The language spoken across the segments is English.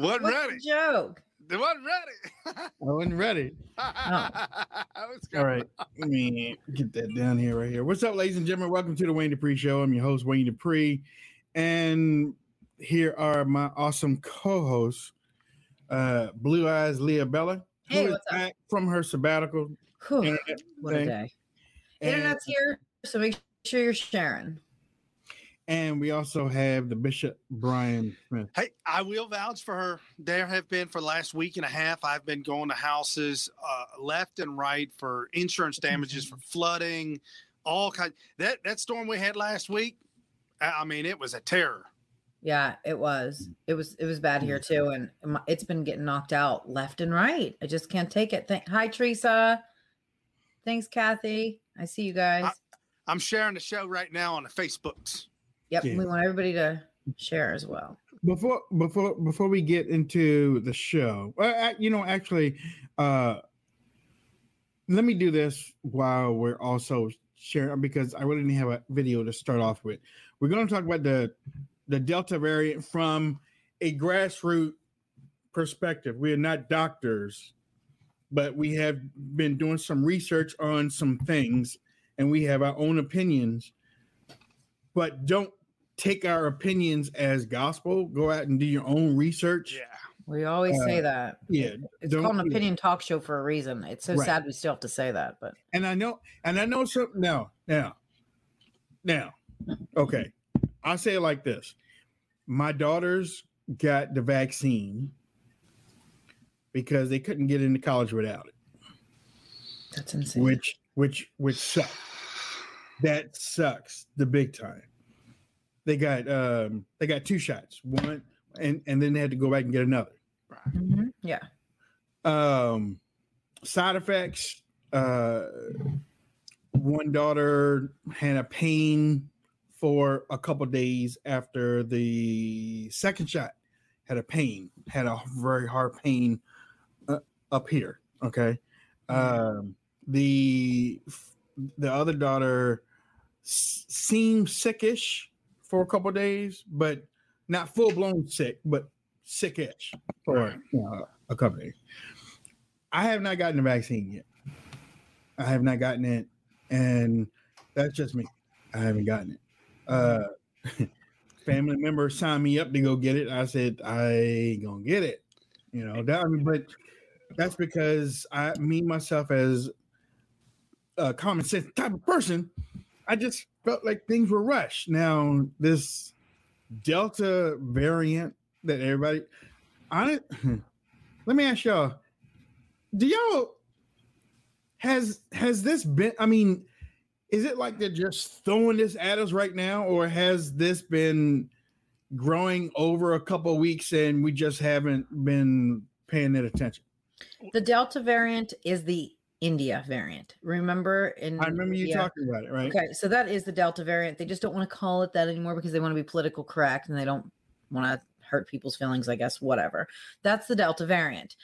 wasn't What's ready. joke? They wasn't ready. I wasn't ready. I was All right, let me get that down here, right here. What's up, ladies and gentlemen? Welcome to the Wayne Dupree Show. I'm your host, Wayne Dupree, and here are my awesome co-hosts, uh, Blue Eyes Leah Bella, who Hey, is what's up? back from her sabbatical. Whew, what a thing. day. And, Internet's here, so make sure you're sharing. And we also have the Bishop Brian Smith. Hey, I will vouch for her. There have been for the last week and a half. I've been going to houses uh, left and right for insurance damages for flooding, all kind. That that storm we had last week. I I mean, it was a terror. Yeah, it was. It was. It was bad here too, and it's been getting knocked out left and right. I just can't take it. Thank- Hi, Teresa. Thanks, Kathy. I see you guys. I'm sharing the show right now on the Facebooks. Yep, yeah. we want everybody to share as well. before before before we get into the show well, you know actually uh let me do this while we're also sharing because i really didn't have a video to start off with we're going to talk about the the delta variant from a grassroots perspective we are not doctors but we have been doing some research on some things and we have our own opinions but don't take our opinions as gospel. Go out and do your own research. Yeah. We always say Uh, that. Yeah, It's don't- called an yeah. opinion talk show for a reason. It's so Right. sad we still have to say that, but And I know, and I know something now. Now, now, okay. I'll say it like this: My daughters got the vaccine because they couldn't get into college without it, that's insane. which which which sucks. That sucks the big time. They got um they got two shots, one and and then they had to go back and get another. Mhm. Yeah. um side effects uh one daughter had a pain for a couple days after the second shot had a pain had a very hard pain uh, up here okay um the the other daughter s- seemed sickish for a couple days but not full blown sick but sickish for know, a couple days I have not gotten the vaccine yet. I have not gotten it, and that's just me. I haven't gotten it. Uh, family member signed me up to go get it. I said I ain't gonna get it. You know that. I mean, but that's because I, me myself, as a common sense type of person, I just felt like things were rushed. Now this Delta variant that everybody, on it. Let me ask y'all do y'all has has this been i mean is it like they're just throwing this at us right now or has this been growing over a couple weeks and we just haven't been paying it attention The Delta variant is the India variant. Remember in i remember you India- talking about it right Okay, so that is the Delta variant. They just don't want to call it that anymore because they want to be political correct and they don't want to hurt people's feelings, I guess, whatever. That's the Delta variant.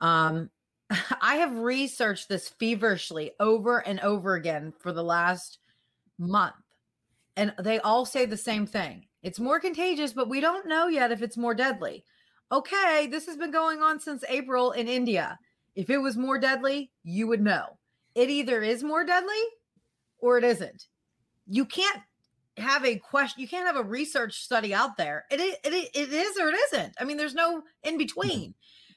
Um, I have researched this feverishly over and over again for the last month, and they all say the same thing. It's more contagious, but we don't know yet if it's more deadly. Okay, this has been going on since April in India. If it was more deadly, you would know. It either is more deadly or it isn't. You can't have a question. You can't have a research study out there. It i- it, it is or it isn't. I mean, there's no in between. Mm-hmm.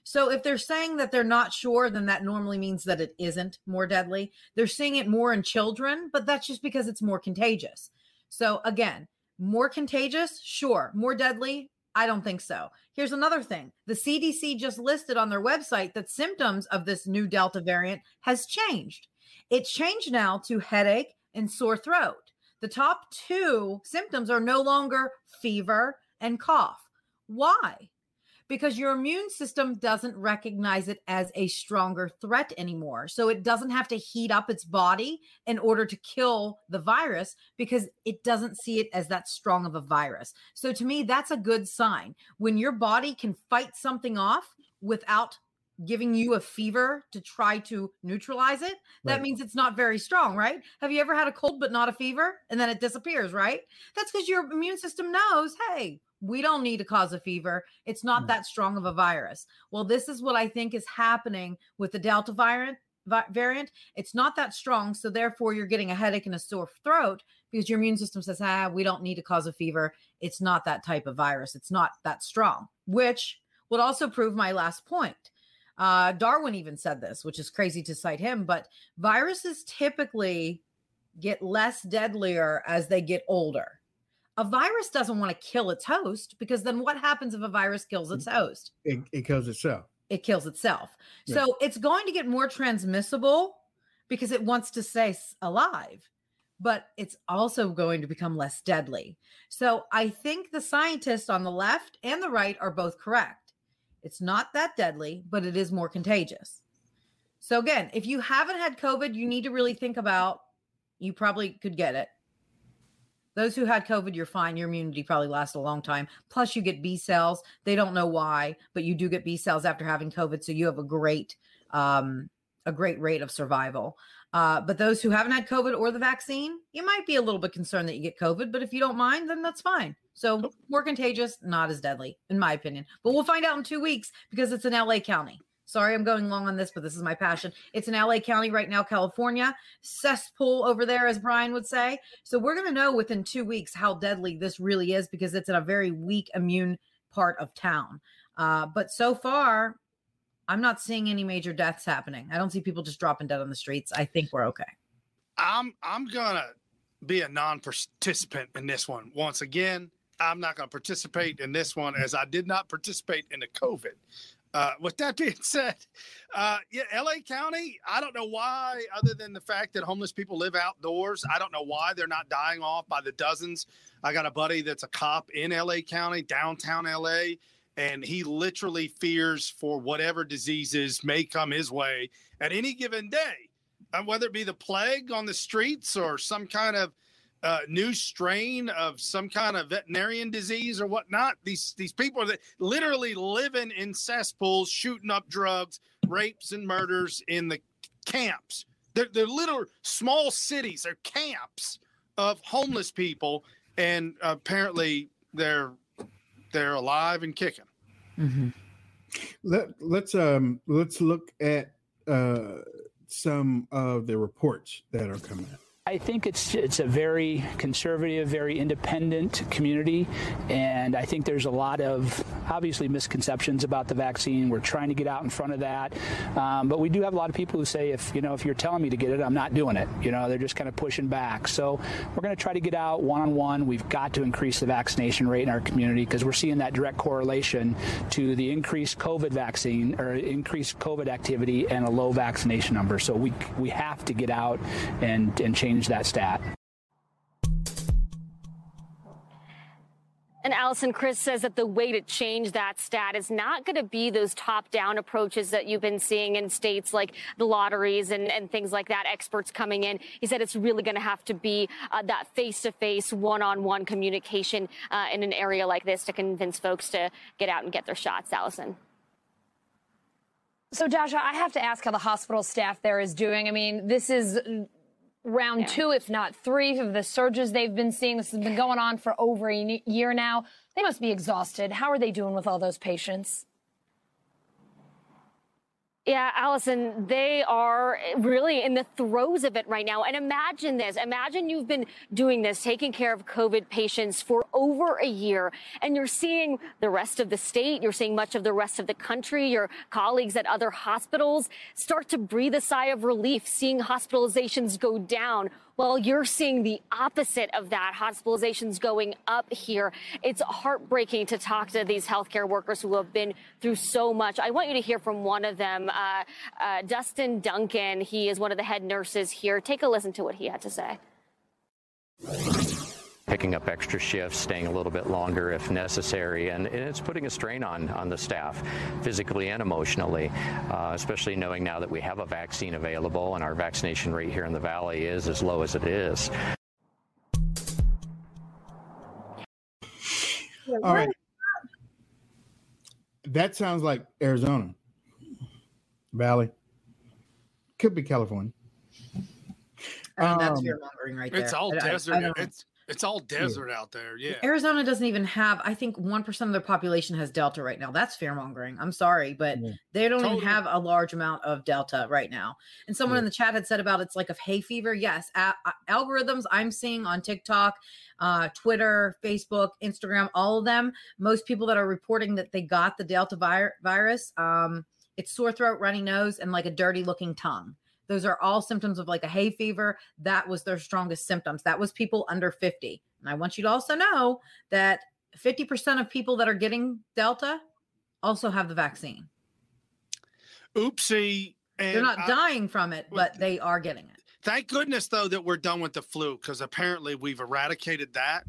So if they're saying that they're not sure, then that normally means that it isn't more deadly. They're seeing it more in children, but that's just because it's more contagious. So again, more contagious, sure. More deadly, I don't think so. Here's another thing. The CDC just listed on their website that symptoms of this new Delta variant has changed. It changed now to headache and sore throat. The top two symptoms are no longer fever and cough. Why? Because your immune system doesn't recognize it as a stronger threat anymore. So it doesn't have to heat up its body in order to kill the virus because it doesn't see it as that strong of a virus. So to me, that's a good sign. When your body can fight something off without giving you a fever to try to neutralize it, that Right. means it's not very strong, right? Have you ever had a cold but not a fever and then it disappears, right? That's because your immune system knows, hey, we don't need to cause a fever. It's not Mm. that strong of a virus. Well, this is what I think is happening with the Delta variant. Variant, it's not that strong, so therefore you're getting a headache and a sore throat because your immune system says, "Ah, we don't need to cause a fever. It's not that type of virus. It's not that strong." Which would also prove my last point. Uh, Darwin even said this, which is crazy to cite him, but viruses typically get less deadlier as they get older. A virus doesn't want to kill its host because then what happens if a virus kills its host? It, it kills itself. It kills itself. Yeah. So it's going to get more transmissible because it wants to stay alive, but it's also going to become less deadly. So I think the scientists on the left and the right are both correct. It's not that deadly, but it is more contagious. So again, if you haven't had COVID, you need to really think about you probably could get it. Those who had COVID, you're fine. Your immunity probably lasts a long time. Plus, you get B cells. They don't know why, but you do get B cells after having COVID. So you have a great, um, a great rate of survival. Uh, but those who haven't had COVID or the vaccine, you might be a little bit concerned that you get COVID. But if you don't mind, then that's fine. So more contagious, not as deadly, in my opinion. But we'll find out in two weeks because it's in LA County. Sorry, I'm going long on this, but this is my passion. It's in LA County right now, California. Cesspool over there, as Brian would say. So we're going to know within two weeks how deadly this really is because it's in a very weak immune part of town. Uh, but so far, I'm not seeing any major deaths happening. I don't see people just dropping dead on the streets. I think we're okay. I'm I'm gonna be a non-participant in this one. Once again, I'm not gonna participate in this one as I did not participate in the COVID. Uh, with that being said, uh, yeah, LA County, I don't know why, other than the fact that homeless people live outdoors, I don't know why they're not dying off by the dozens. I got a buddy that's a cop in LA County, downtown LA, and he literally fears for whatever diseases may come his way at any given day uh, whether it be the plague on the streets or some kind of uh, new strain of some kind of veterinarian disease or whatnot. These these people that literally living in cesspools, shooting up drugs, rapes and murders in the camps. They're, they're little small cities. They're camps of homeless people, and apparently they're they're alive and kicking. Let let's um let's look at uh some of the reports that are coming out. I think it's it's a very conservative, very independent community, and I think there's a lot of obviously misconceptions about the vaccine. We're trying to get out in front of that, um, but we do have a lot of people who say, if you know, if you're telling me to get it, I'm not doing it. You know, they're just kind of pushing back. So we're going to try to get out one on one. We've got to increase the vaccination rate in our community because we're seeing that direct correlation to the increased COVID vaccine or increased COVID activity and a low vaccination number. So we we have to get out and and change that stat. And Allison Chris says that the way to change that stat is not going to be those top down approaches that you've been seeing in states like the lotteries and, and things like that, experts coming in. He said it's really going to have to be uh, that face to face, one on one communication uh, in an area like this to convince folks to get out and get their shots. Allison. So, Dasha, I have to ask how the hospital staff there is doing. I mean, this is round Yeah. two, if not three, of the surges they've been seeing. This has been going on for over a year now. They must be exhausted. How are they doing with all those patients? Yeah, Allison, they are really in the throes of it right now. And imagine this. Imagine you've been doing this, taking care of COVID patients for over a year, and you're seeing the rest of the state, you're seeing much of the rest of the country, your colleagues at other hospitals start to breathe a sigh of relief, seeing hospitalizations go down. Well, you're seeing the opposite of that, hospitalizations going up here. It's heartbreaking to talk to these healthcare workers who have been through so much. I want you to hear from one of them, uh, uh, Dustin Duncan. He is one of the head nurses here. Take a listen to what he had to say. Picking up extra shifts, staying a little bit longer if necessary, and, and it's putting a strain on on the staff, physically and emotionally, uh, especially knowing now that we have a vaccine available and our vaccination rate here in the valley is as low as it is. All right. That sounds like Arizona. Valley. Could be California. I mean, that's Um, fear mongering right there. It's all I- I- desert. I don't- it's It's all desert yeah. out there. Yeah. Arizona doesn't even have, I think 1% of their population has Delta right now. That's fear mongering. I'm sorry, but yeah. they don't totally. even have a large amount of Delta right now. And someone yeah. in the chat had said about it's like a hay fever. Yes. A- algorithms I'm seeing on TikTok, uh, Twitter, Facebook, Instagram, all of them, most people that are reporting that they got the Delta vi- virus, um, it's sore throat, runny nose, and like a dirty looking tongue. Those are all symptoms of like a hay fever. That was their strongest symptoms. That was people under 50. And I want you to also know that 50% of people that are getting Delta also have the vaccine. Oopsie. And They're not I, dying from it, but they are getting it. Thank goodness, though, that we're done with the flu because apparently we've eradicated that.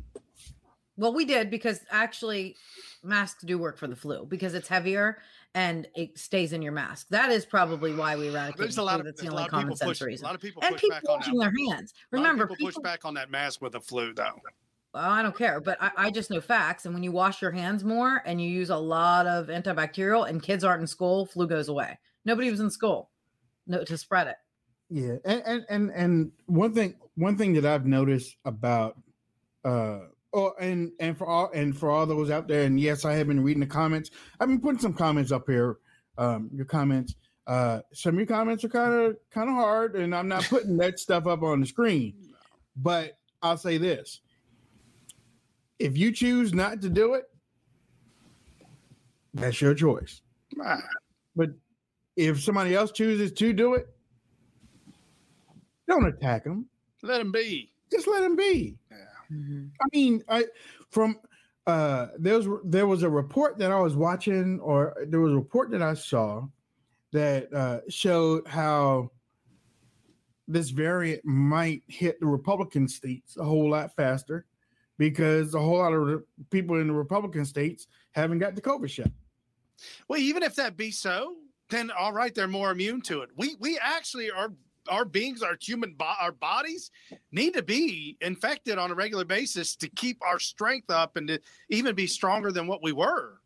Well, we did because actually masks do work for the flu because it's heavier and it stays in your mask. That is probably why we eradicate. There's a lot of that's the only common sense push, reason. A lot of people and people washing their hands. Remember, people, people push back on that mask with the flu, though. Well, I don't care, but I, I, just know facts. And when you wash your hands more and you use a lot of antibacterial, and kids aren't in school, flu goes away. Nobody was in school, no, to spread it. Yeah, and and and, and one thing, one thing that I've noticed about uh Oh, and and for all and for all those out there, and yes, I have been reading the comments. I've been putting some comments up here. Um, your comments. Uh, some of your comments are kind of kind of hard, and I'm not putting that stuff up on the screen. But I'll say this: if you choose not to do it, that's your choice. But if somebody else chooses to do it, don't attack them. Let them be. Just let them be. Yeah. Mm-hmm. I mean, I from uh there was there was a report that I was watching, or there was a report that I saw that uh, showed how this variant might hit the Republican states a whole lot faster because a whole lot of people in the Republican states haven't got the COVID shot. Well, even if that be so, then all right, they're more immune to it. We we actually are our beings, our human, bo- our bodies need to be infected on a regular basis to keep our strength up and to even be stronger than what we were,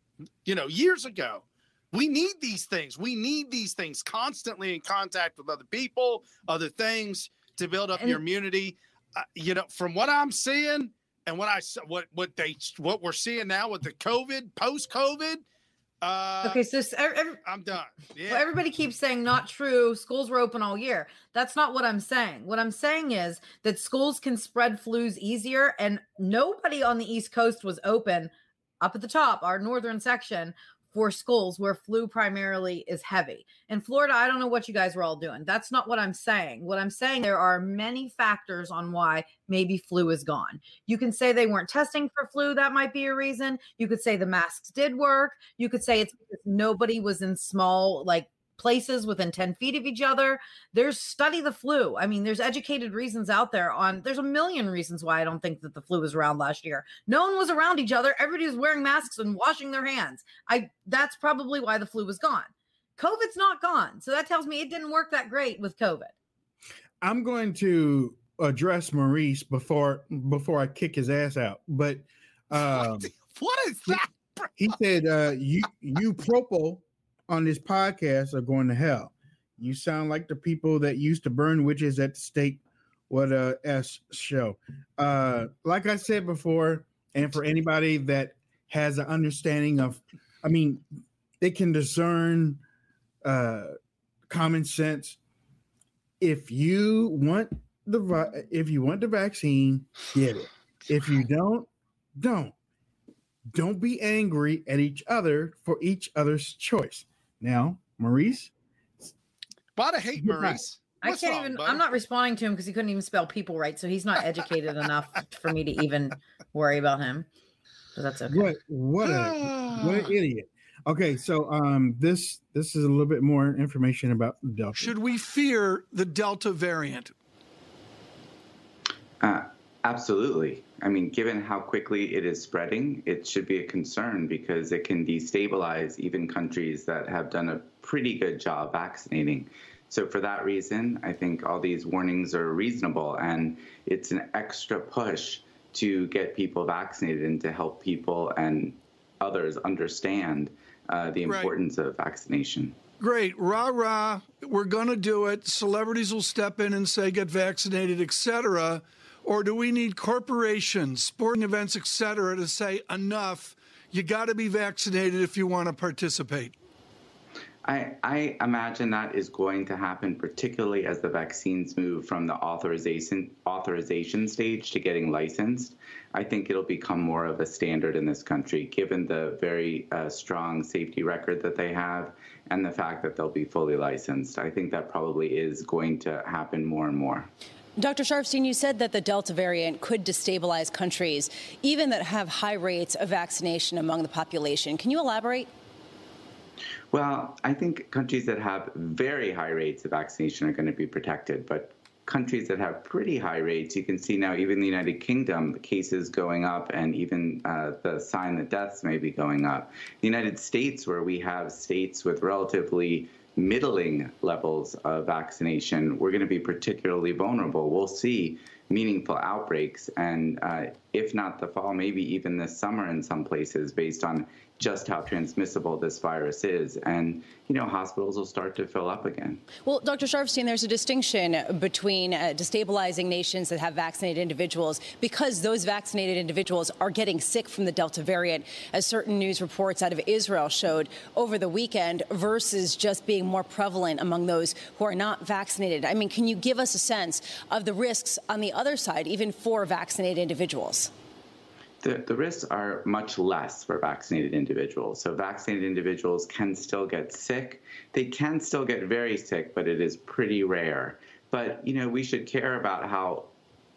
you know, years ago. We need these things. We need these things constantly in contact with other people, other things to build up and, your immunity. Uh, you know, from what I'm seeing and what I what what they what we're seeing now with the COVID, post COVID, uh, okay, so every, I'm done. Yeah. Well, everybody keeps saying not true. Schools were open all year. That's not what I'm saying. What I'm saying is that schools can spread flus easier, and nobody on the East Coast was open up at the top, our northern section, for schools where flu primarily is heavy. In Florida, I don't know what you guys were all doing. That's not what I'm saying. What I'm saying, there are many factors on why maybe flu is gone. You can say they weren't testing for flu. That might be a reason. You could say the masks did work. You could say it's because nobody was in small, like places within 10 feet of each other. There's study the flu. I mean, there's educated reasons out there on there's a million reasons why I don't think that the flu was around last year. No one was around each other. Everybody was wearing masks and washing their hands. I that's probably why the flu was gone. COVID's not gone. So that tells me it didn't work that great with COVID. I'm going to address Maurice before before I kick his ass out. But um, what is that? He, he said uh, you you propo on this podcast are going to hell. You sound like the people that used to burn witches at the stake. What a S show. Uh, like I said before, and for anybody that has an understanding of, I mean, they can discern uh, common sense. If you want the if you want the vaccine, get it. If you don't, don't. Don't be angry at each other for each other's choice. Now, Maurice. Why to hate Maurice? I can't wrong, even. Buddy? I'm not responding to him because he couldn't even spell people right, so he's not educated enough for me to even worry about him. But that's okay. What what a what an idiot. Okay, so um, this this is a little bit more information about Delta. Should we fear the Delta variant? Uh, absolutely. I mean, given how quickly it is spreading, it should be a concern because it can destabilize even countries that have done a pretty good job vaccinating. So, for that reason, I think all these warnings are reasonable, and it's an extra push to get people vaccinated and to help people and others understand uh, the importance right. of vaccination. Great, rah rah, we're going to do it. Celebrities will step in and say get vaccinated, etc or do we need corporations, sporting events, et cetera, to say enough? You got to be vaccinated if you want to participate. I, I, imagine that is going to happen, particularly as the vaccines move from the authorization authorization stage to getting licensed. I think it'll become more of a standard in this country, given the very uh, strong safety record that they have and the fact that they'll be fully licensed. I think that probably is going to happen more and more. Dr. Sharfstein, you said that the Delta variant could destabilize countries, even that have high rates of vaccination among the population. Can you elaborate? Well, I think countries that have very high rates of vaccination are going to be protected, but countries that have pretty high rates, you can see now even the United Kingdom, the cases going up, and even uh, the sign that deaths may be going up. The United States, where we have states with relatively middling levels of vaccination, we're going to be particularly vulnerable. We'll see meaningful outbreaks, and uh, if not the fall, maybe even this summer in some places, based on just how transmissible this virus is. And, you know, hospitals will start to fill up again. Well, Dr. Sharfstein, there's a distinction between uh, destabilizing nations that have vaccinated individuals because those vaccinated individuals are getting sick from the Delta variant, as certain news reports out of Israel showed over the weekend, versus just being more prevalent among those who are not vaccinated. I mean, can you give us a sense of the risks on the other side, even for vaccinated individuals? The, the risks are much less for vaccinated individuals. So, vaccinated individuals can still get sick. They can still get very sick, but it is pretty rare. But, you know, we should care about how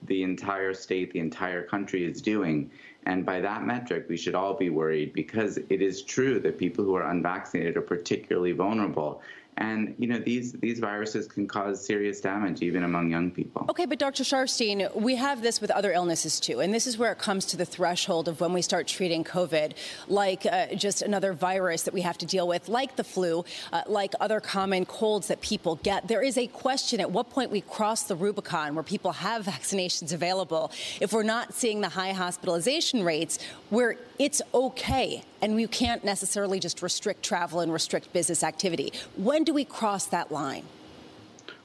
the entire state, the entire country is doing. And by that metric, we should all be worried because it is true that people who are unvaccinated are particularly vulnerable. And you know these these viruses can cause serious damage even among young people. Okay, but Dr. Sharfstein, we have this with other illnesses too, and this is where it comes to the threshold of when we start treating COVID like uh, just another virus that we have to deal with, like the flu, uh, like other common colds that people get. There is a question at what point we cross the Rubicon where people have vaccinations available. If we're not seeing the high hospitalization rates, where it's okay and we can't necessarily just restrict travel and restrict business activity. When do we cross that line?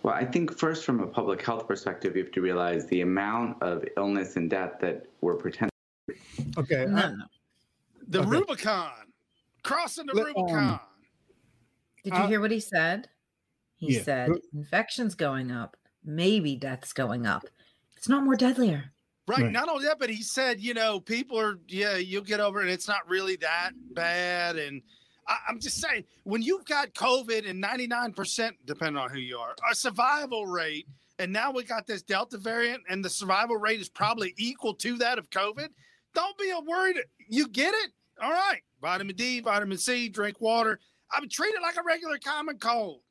Well, I think first, from a public health perspective, you have to realize the amount of illness and death that we're pretending. Okay. No, I- The Okay. Rubicon, crossing the Let- um, Rubicon. Did you Uh, hear what he said? He Yeah. said infections going up, maybe deaths going up. It's not more deadlier. Right. Right. Not only that, but he said, you know, people are, yeah, you'll get over it. It's not really that bad. And I, I'm just saying, when you've got COVID and 99%, depending on who you are, a survival rate, and now we got this Delta variant, and the survival rate is probably equal to that of COVID, don't be a worried. You get it? All right. Vitamin D, vitamin C, drink water. I would treat it like a regular common cold.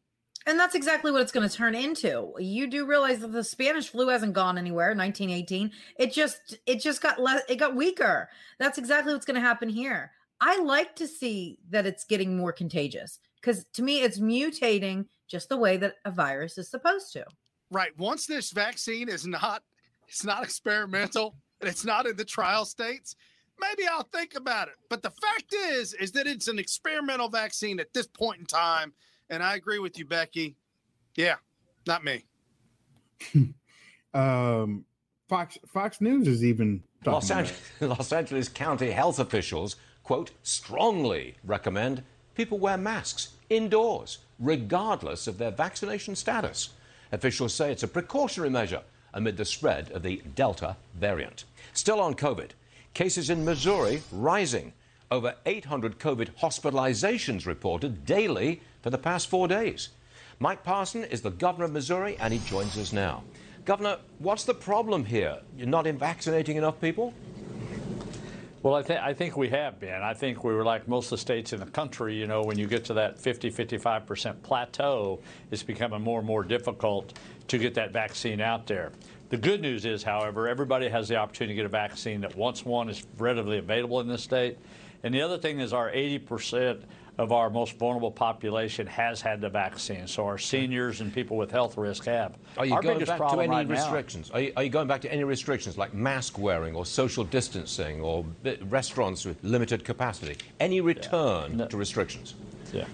And that's exactly what it's going to turn into. You do realize that the Spanish flu hasn't gone anywhere. 1918. It just it just got less. It got weaker. That's exactly what's going to happen here. I like to see that it's getting more contagious because to me it's mutating just the way that a virus is supposed to. Right. Once this vaccine is not, it's not experimental and it's not in the trial states, maybe I'll think about it. But the fact is, is that it's an experimental vaccine at this point in time. And I agree with you, Becky. Yeah, not me. um, Fox Fox News is even talking Los, about Los Angeles County health officials, quote, strongly recommend people wear masks indoors, regardless of their vaccination status. Officials say it's a precautionary measure amid the spread of the Delta variant. Still on COVID, cases in Missouri rising. Over 800 COVID hospitalizations reported daily for the past four days. Mike Parson is the governor of Missouri, and he joins us now. Governor, what's the problem here? You're not in vaccinating enough people? Well, I, th- I think we have been. I think we were like most of the states in the country. You know, when you get to that 50, 55% plateau, it's becoming more and more difficult to get that vaccine out there. The good news is, however, everybody has the opportunity to get a vaccine that once one is readily available in this state. And the other thing is, our 80% of our most vulnerable population has had the vaccine. So our seniors and people with health risk have. Are you our going back to any right restrictions? Are you, are you going back to any restrictions like mask wearing or social distancing or restaurants with limited capacity? Any return to restrictions? Yeah.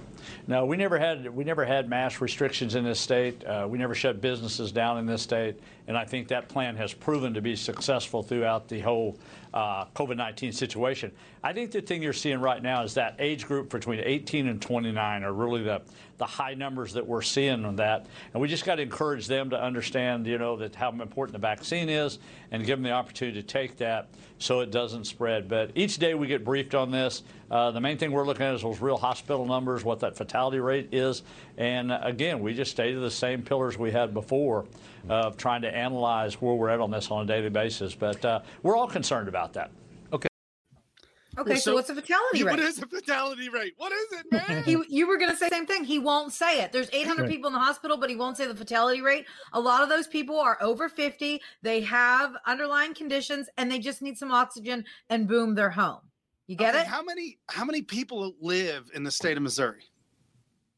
No, we never had we never had mass restrictions in this state. Uh, we never shut businesses down in this state, and I think that plan has proven to be successful throughout the whole uh, COVID-19 situation. I think the thing you're seeing right now is that age group between 18 and 29 are really the the high numbers that we're seeing on that, and we just got to encourage them to understand, you know, that how important the vaccine is, and give them the opportunity to take that so it doesn't spread. But each day we get briefed on this. Uh, the main thing we're looking at is those real hospital numbers, what that fatality rate is, and uh, again, we just stay to the same pillars we had before of trying to analyze where we're at on this on a daily basis. But uh, we're all concerned about that. Okay, Okay, so, what's the fatality rate? is the fatality rate? What is it, man? He, you were going to say the same thing. He won't say it. There's 800 Right. people in the hospital, but he won't say the fatality rate. A lot of those people are over 50. They have underlying conditions, and they just need some oxygen, and boom, they're home. You get Okay, it? How many how many people live in the state of Missouri?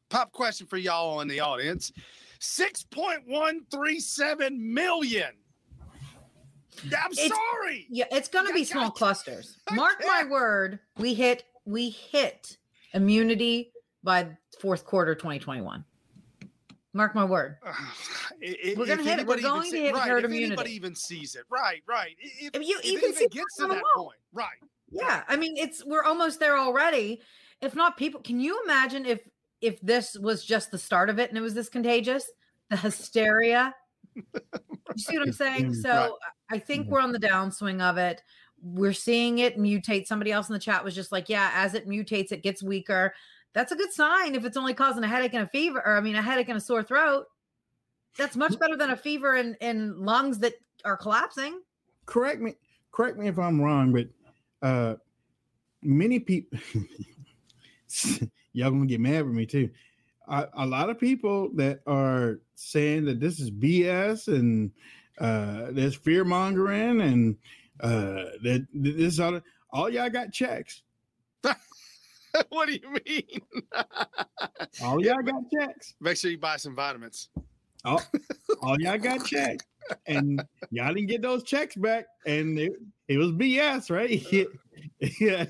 Pop question for y'all in the audience. 6.137 million. I'm It's- sorry. Yeah, it's going to be small clusters. Mark my word, we hit we hit immunity by fourth quarter 2021. Mark my word. I- We're gonna if hit it. We're anybody even going to hit right, herd if immunity. Anybody even sees it. Right, right. If, If you- if you it can even see gets to that wall. point. Right. Yeah, I mean it's we're almost there already. If not people, can you imagine if if this was just the start of it and it was this contagious? The hysteria. you see what I'm saying? So right. I think we're on the downswing of it. We're seeing it mutate. Somebody else in the chat was just like, yeah, as it mutates, it gets weaker. That's a good sign if it's only causing a headache and a fever, or I mean, a headache and a sore throat. That's much better than a fever and, and lungs that are collapsing. correct me correct me if i'm wrong but uh many people y'all gonna get mad with me too a, a lot of people that are saying that this is bs and uh there's fear mongering and uh that that this all all y'all got checks. What do you mean? all y'all got checks. Make sure you buy some vitamins. all, all y'all got checks. And y'all didn't get those checks back. And it, it was bs right? Yeah.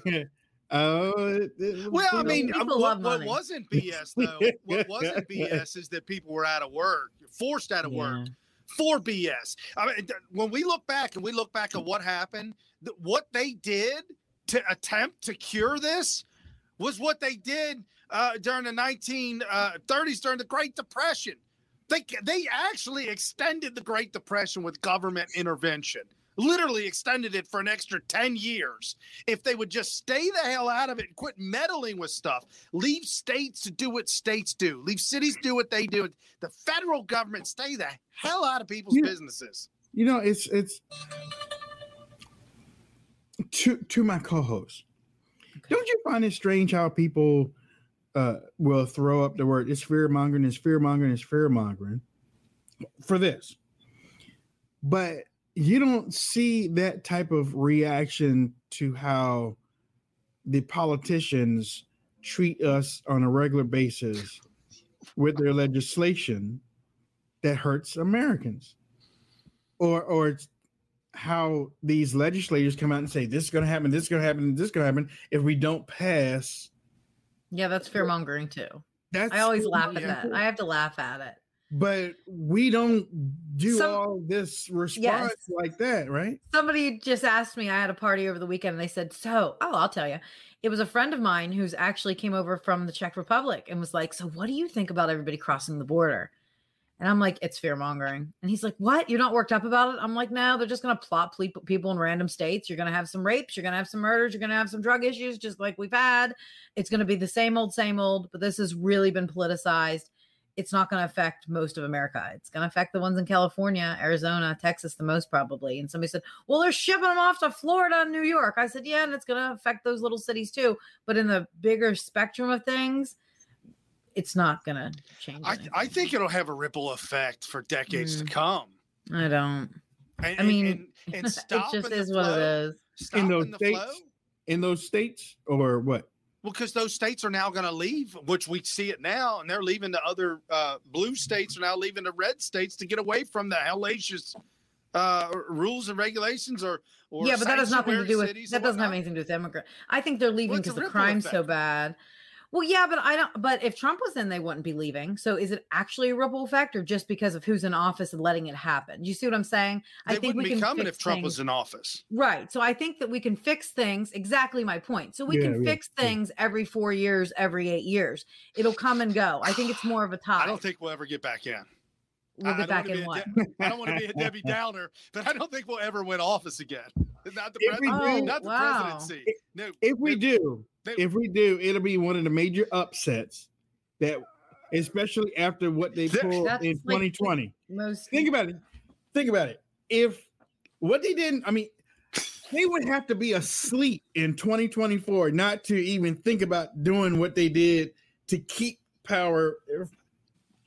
Oh it- it Well, I you know, mean, People love what, what wasn't BS though? what wasn't BS is that people were out of work, forced out of work for BS. I mean, when we look back and we look back at what happened, what they did to attempt to cure this was what they did uh, during the 1930s during the Great Depression. They they actually extended the Great Depression with government intervention. Literally extended it for an extra 10 years. If they would just stay the hell out of it and quit meddling with stuff, leave states to do what states do, leave cities do what they do. The federal government stay the hell out of people's Yeah. businesses. you know it's it's to to my co-host don't you find it strange how people uh will throw up the word it's fear mongering it's fear mongering it's fear mongering for this but you don't see that type of reaction to how the politicians treat us on a regular basis with their legislation that hurts americans or or it's how these legislators come out and say this is going to happen, this is going to happen, this is going to happen if we don't pass. Yeah, that's fear mongering too. That's I always laugh at that. I have to laugh at it. But we don't do Some- all this response Yes. like that, right? Somebody just asked me. I had a party over the weekend, and they said, "So, oh, I'll tell you." It was a friend of mine who's actually came over from the Czech Republic and was like, "So, what do you think about everybody crossing the border?" And I'm like, "It's fear mongering." And he's like, "What? You're not worked up about it?" I'm like, "No, they're just going to plot ple- people in random states. You're going to have some rapes. You're going to have some murders. You're going to have some drug issues, just like we've had. It's going to be the same old, same old. But this has really been politicized." It's not going to affect most of America. It's going to affect the ones in California, Arizona, Texas the most probably. And somebody said, well, they're shipping them off to Florida and New York. I said, yeah, and it's going to affect those little cities too. But in the bigger spectrum of things, it's not going to change. I. I think it'll have a ripple effect for decades to Mm. come. I don't. And, I mean, and, and, and it stop just in the is what it flow. is. Stop in those the states, flow. in those states, or what? Well, because those states are now going to leave, which we see it now, and they're leaving the other uh, blue states are now leaving the red states to get away from the hellacious uh, rules and regulations, or, or yeah, but that has nothing to do with cities that. Doesn't have anything to do with immigrant. I think they're leaving because the ripple crime's so bad. Well, yeah, but I don't. But if Trump was in, they wouldn't be leaving. So is it actually a ripple effect, or just because of who's in office and letting it happen? You see what I'm saying? They I think wouldn't we be can coming if Trump things- was in office. Right. So I think that we can fix things. Exactly my point. So we Yeah, can yeah, fix things every four years, every eight years. It'll come and go. I think it's more of a tie. I don't think we'll ever get back in. We'll I- get back don't in wanna what? be a De- I don't want to be a Debbie Downer, but I don't think we'll ever win office again. Not the, If we pres- do- not the oh, wow. presidency. No, If we do, they- if we do, it'll be one of the major upsets that, especially after what they pulled That's in like 2020. Most Think about it. Think about it. If what they didn't, I mean, they would have to be asleep in 2024 not to even think about doing what they did to keep power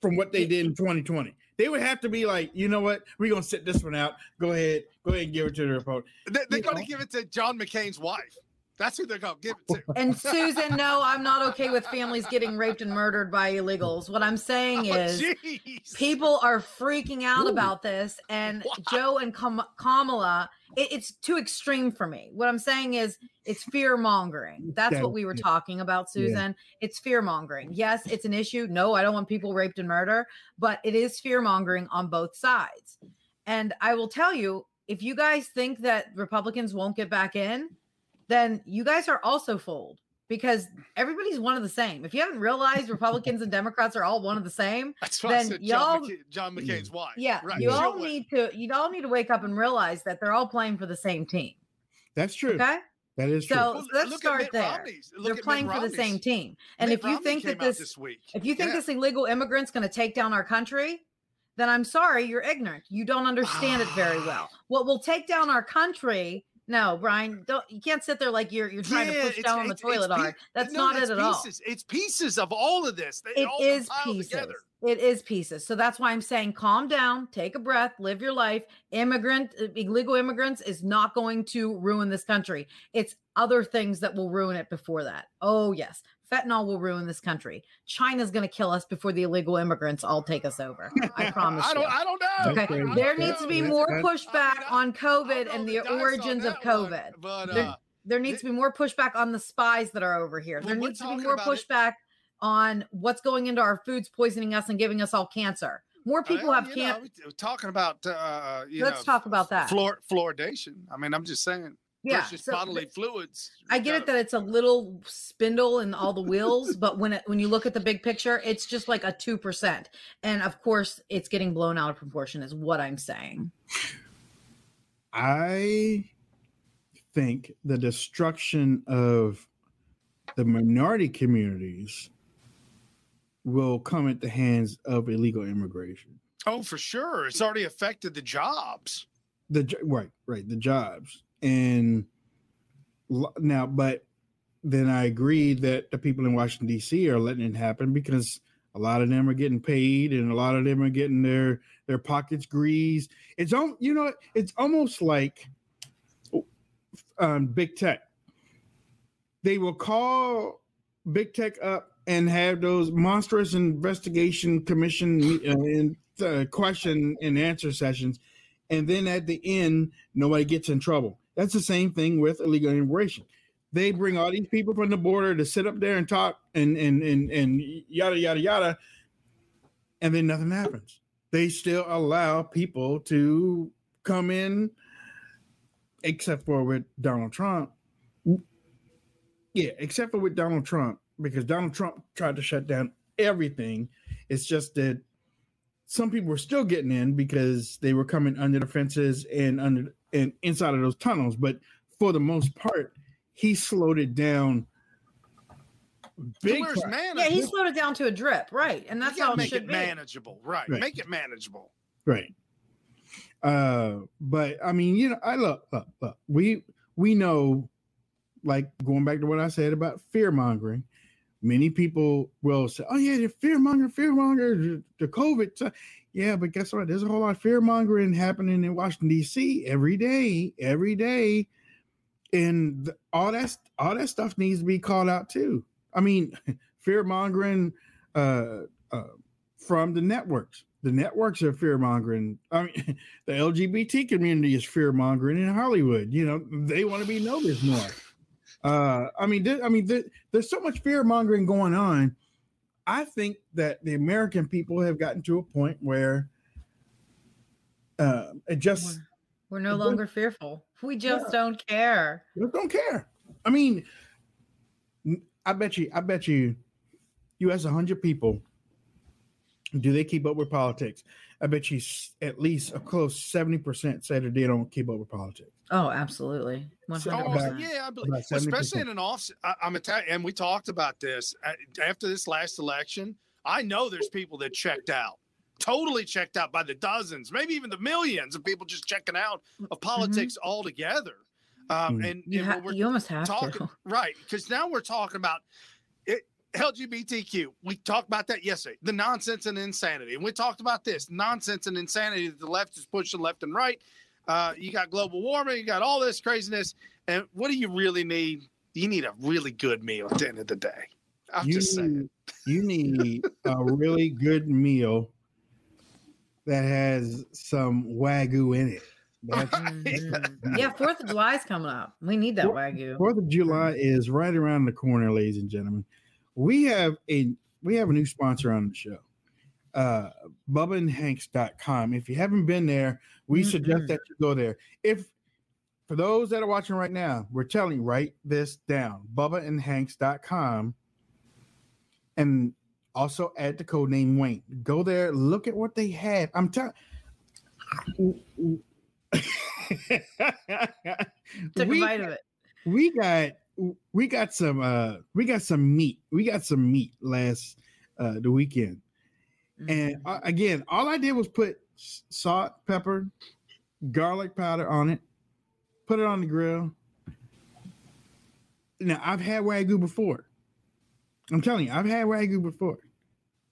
from what they did in 2020. They would have to be like, you know what? We're gonna sit this one out. Go ahead, go ahead and give it to the opponent. They, they're going to give it to John McCain's wife. That's who they're going to give it to. And Susan, no, I'm not okay with families getting raped and murdered by illegals. What I'm saying Oh, is jeez. people are freaking out about this, and Joe and Kam- Kamala, it- it's too extreme for me. What I'm saying is it's fear mongering. That's Yeah, what we were yeah. talking about, Yeah. Susan. It's fear mongering. Yes, it's an issue. No, I don't want people raped and murdered, but it is fear mongering on both sides. And I will tell you, if you guys think that Republicans won't get back in, then you guys are also fooled because everybody's one of the same. If you haven't realized Republicans and Democrats are all one of the same, That's why I then said y'all John, McCain, John mm. McCain's wife. yeah, right. you all need to you all need to wake up and realize that they're all playing for the same team. That's true. Okay. That is So true. Well, let's look start Mitt there. Look They're at playing for the same team. And Mitt if you Romney think that this, this week. if you think Yeah. this illegal immigrant's going to take down our country, then I'm sorry, you're ignorant. You don't understand it very well. What will take down our country? No, Brian, don't you can't sit there like you're you're trying to push down on the toilet hard. That's no, not it at all. It's pieces of all of this. They It all is pieces. together. It is pieces. So that's why I'm saying calm down, take a breath, live your life. Immigrant, uh, illegal immigrants is not going to ruin this country. It's other things that will ruin it before that. Oh, yes. Fentanyl will ruin this country. China's going to kill us before the illegal immigrants all take us over. I promise I don't. you. I don't know. That's Okay. crazy. There That- needs to be that- more that- pushback on COVID and the dice origins of that one, COVID. but, there, uh, there needs to be more pushback on the spies that are over here. There we're needs to be more about it- pushback on what's going into our foods, poisoning us, and giving us all cancer. More people well, have cancer. talking about. Uh, you Let's know, talk about that. Fluor- fluoridation. I mean, I'm just saying. Yeah, Versus so bodily th- fluids. I get it that it's a little spindle in all the wheels, but when it when you look at the big picture, it's just like a two percent. And of course, it's getting blown out of proportion, is what I'm saying. I think the destruction of the minority communities will come at the hands of illegal immigration. Oh, for sure. It's already affected the jobs. The right, right, the jobs, and now, but then I agree that the people in Washington D.C. are letting it happen because a lot of them are getting paid, and a lot of them are getting their their pockets greased. It's all you know. It's almost like um, big tech. They will call big tech up and have those monstrous investigation commission uh, and uh, question and answer sessions, and then at the end, nobody gets in trouble. That's the same thing with illegal immigration. They bring all these people from the border to sit up there and talk and and and and yada yada yada, and then nothing happens. They still allow people to come in, except for with Donald Trump. Yeah, except for with Donald Trump, because Donald Trump tried to shut down everything. It's just that some people were still getting in because they were coming under the fences and under and inside of those tunnels. But for the most part, he slowed it down. Big Where's time. Yeah, he slowed it down to a drip, right? And that's how it make should it be. manageable, right. Right. Make it manageable. Right. Uh, but I mean, you know, I look, look, look. We we know, like going back to what I said about fear mongering. Many people will say, "Oh yeah, the fear monger, fear monger, the, the COVID." Yeah, but guess what? There's a whole lot of fear mongering happening in Washington D.C. every day, every day, and th- all that all that stuff needs to be called out too. I mean, fear mongering uh, uh, from the networks. The networks are fear mongering. I mean, the LGBT community is fear mongering in Hollywood. You know, they want to be noticed more. Uh, I mean, there, I mean, there, there's so much fear mongering going on. I think that the American people have gotten to a point where uh, it just We're no longer fearful. We just don't care. just don't care. I mean, I bet you, I bet you, you ask hundred people, do they keep up with politics? I bet you at least a close seventy percent say that they don't keep up with politics. Oh, absolutely. So 100%. about- yeah, I believe, especially in an off. I, I'm Italian, and we talked about this Uh, after this last election. I know there's people that checked out, totally checked out by the dozens, maybe even the millions of people just checking out of politics altogether. Um, Mm. And, You, ha- we're you almost have talking to. right because now we're talking about it, LGBTQ. We talked about that yesterday. The nonsense and insanity, and we talked about this nonsense and insanity that the left is pushing left and right. Uh, you got global warming, you got all this craziness, and what do you really need? You need a really good meal at the end of the day. I'm you just saying. need, you need a really good meal that has some wagyu in it. That's Mhm. yeah, Fourth of July is coming up. We need that wagyu. Fourth of July is right around the corner, ladies and gentlemen. We have a we have a new sponsor on the show. Uh bubbaandhanks.com. If you haven't been there, we suggest that you go there. If for those that are watching right now, we're telling you, write this down. bubbaandhanks.com and also add the code name Wayne. Go there, look at what they have. I'm telling Took we a bite of it. we got we got some uh we got some meat we got some meat last uh the weekend. And Mm-hmm. uh, again all i did was put salt pepper garlic powder on it put it on the grill. Now i've had wagyu before. I'm telling you i've had wagyu before.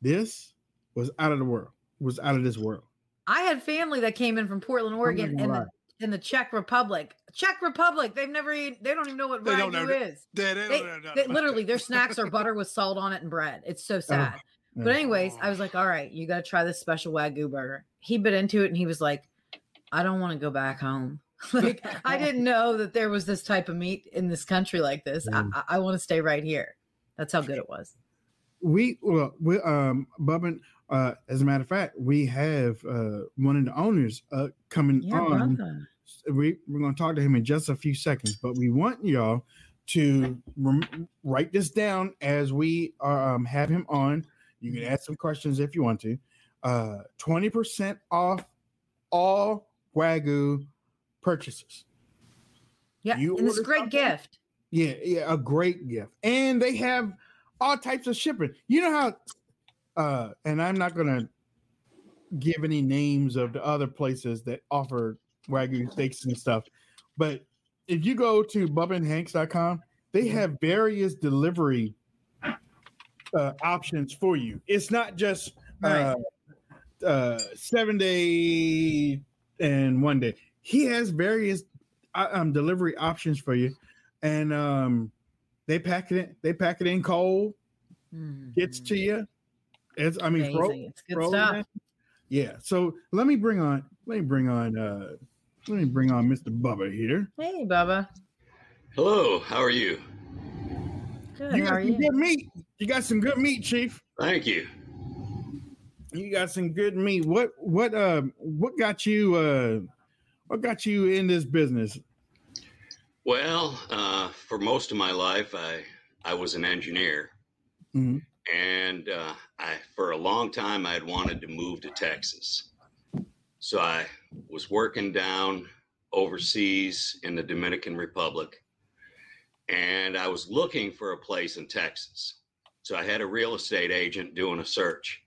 This was out of the world was out of this world. I had family that came in from Portland, Oregon, and the, in the Czech Republic. Czech Republic. They've never eaten. They don't even know what They don't wagyu know- is. They, they They, don't know they- literally, their snacks are butter with salt on it and bread. It's so sad. But yeah. anyways, I was like, all right, you got to try this special wagyu burger. He bit into it and he was like, I don't want to go back home. like I didn't know that there was this type of meat in this country like this. Mm. I, I, I want to stay right here. That's how good it was. we well we um Bubba, uh as a matter of fact we have uh one of the owners uh coming Yeah, on brother. we, we're going to talk to him in just a few seconds but we want y'all to rem- write this down as we um, have him on you can ask some questions if you want to uh 20% off all wagyu purchases Yeah, You and it's a great something? gift. yeah, yeah, a great gift. And they have all types of shipping. You know how uh and I'm not gonna give any names of the other places that offer wagyu steaks and stuff, but if you go to bubbaandhanks.com, they have various delivery uh options for you. It's not just uh uh seven day and one day. He has various uh, um delivery options for you. And um they pack it in, they pack it in cold gets to you it's i mean fro- Mm-hmm. It's good frozen stuff. in. yeah so let me bring on let me bring on uh let me bring on mr bubba here Hey, Bubba. Hello, how are you? Good. you How got are some you? good meat you got some good meat chief Thank you. you got some good meat what what uh what got you uh what got you in this business Well, uh, for most of my life, I I was an engineer, Mhm. And uh, I for a long time I had wanted to move to Texas. So I was working down overseas in the Dominican Republic, and I was looking for a place in Texas. So I had a real estate agent doing a search,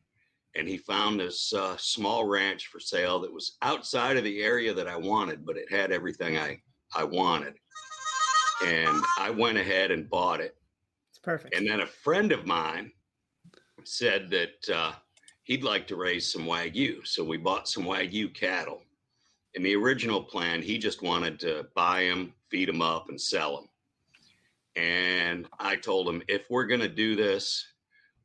and he found this uh, small ranch for sale that was outside of the area that I wanted, but it had everything I I wanted. And I went ahead and bought it. It's perfect. And then a friend of mine said that uh, he'd like to raise some Wagyu. So we bought some Wagyu cattle. In the original plan, he just wanted to buy them, feed them up, and sell them. And I told him, if we're going to do this,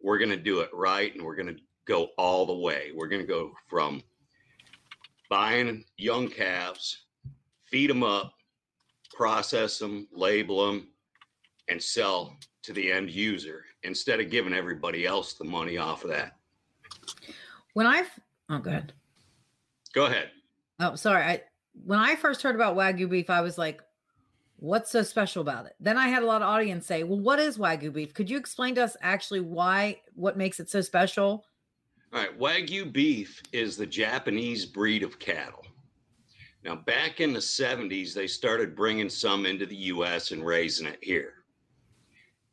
we're going to do it right and we're going to go all the way. We're going to go from buying young calves, feed them up, process them, label them, and sell to the end user instead of giving everybody else the money off of that. When I've oh good. Go ahead. Oh, sorry. I when I first heard about Wagyu beef, I was like, what's so special about it? Then I had a lot of audience say, well, what is Wagyu beef? Could you explain to us actually why what makes it so special? All right, Wagyu beef is the Japanese breed of cattle. Now, back in the 70s, they started bringing some into the US and raising it here.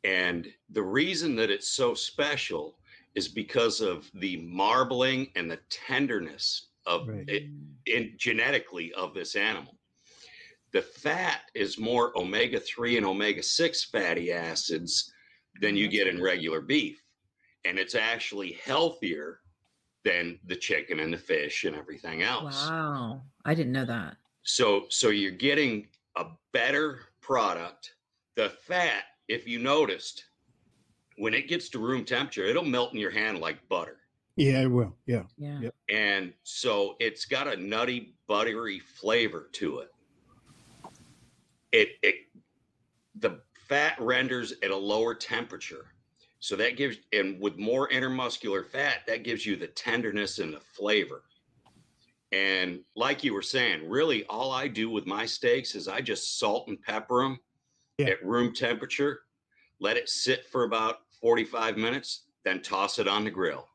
And the reason that it's so special is because of the marbling and the tenderness of right. it in genetically of this animal. The fat is more omega 3 and omega 6 fatty acids than you mm-hmm. get in regular beef. And it's actually healthier than the chicken and the fish and everything else. Wow. I didn't know that. So so you're getting a better product. The fat, if you noticed, when it gets to room temperature, it'll melt in your hand like butter. Yeah, it will. Yeah. Yeah. Yep. And so it's got a nutty, buttery flavor to it. It it the fat renders at a lower temperature. So that gives and with more intermuscular fat, that gives you the tenderness and the flavor. And like you were saying, really all I do with my steaks is I just salt and pepper them yeah. at room temperature, let it sit for about 45 minutes, then toss it on the grill.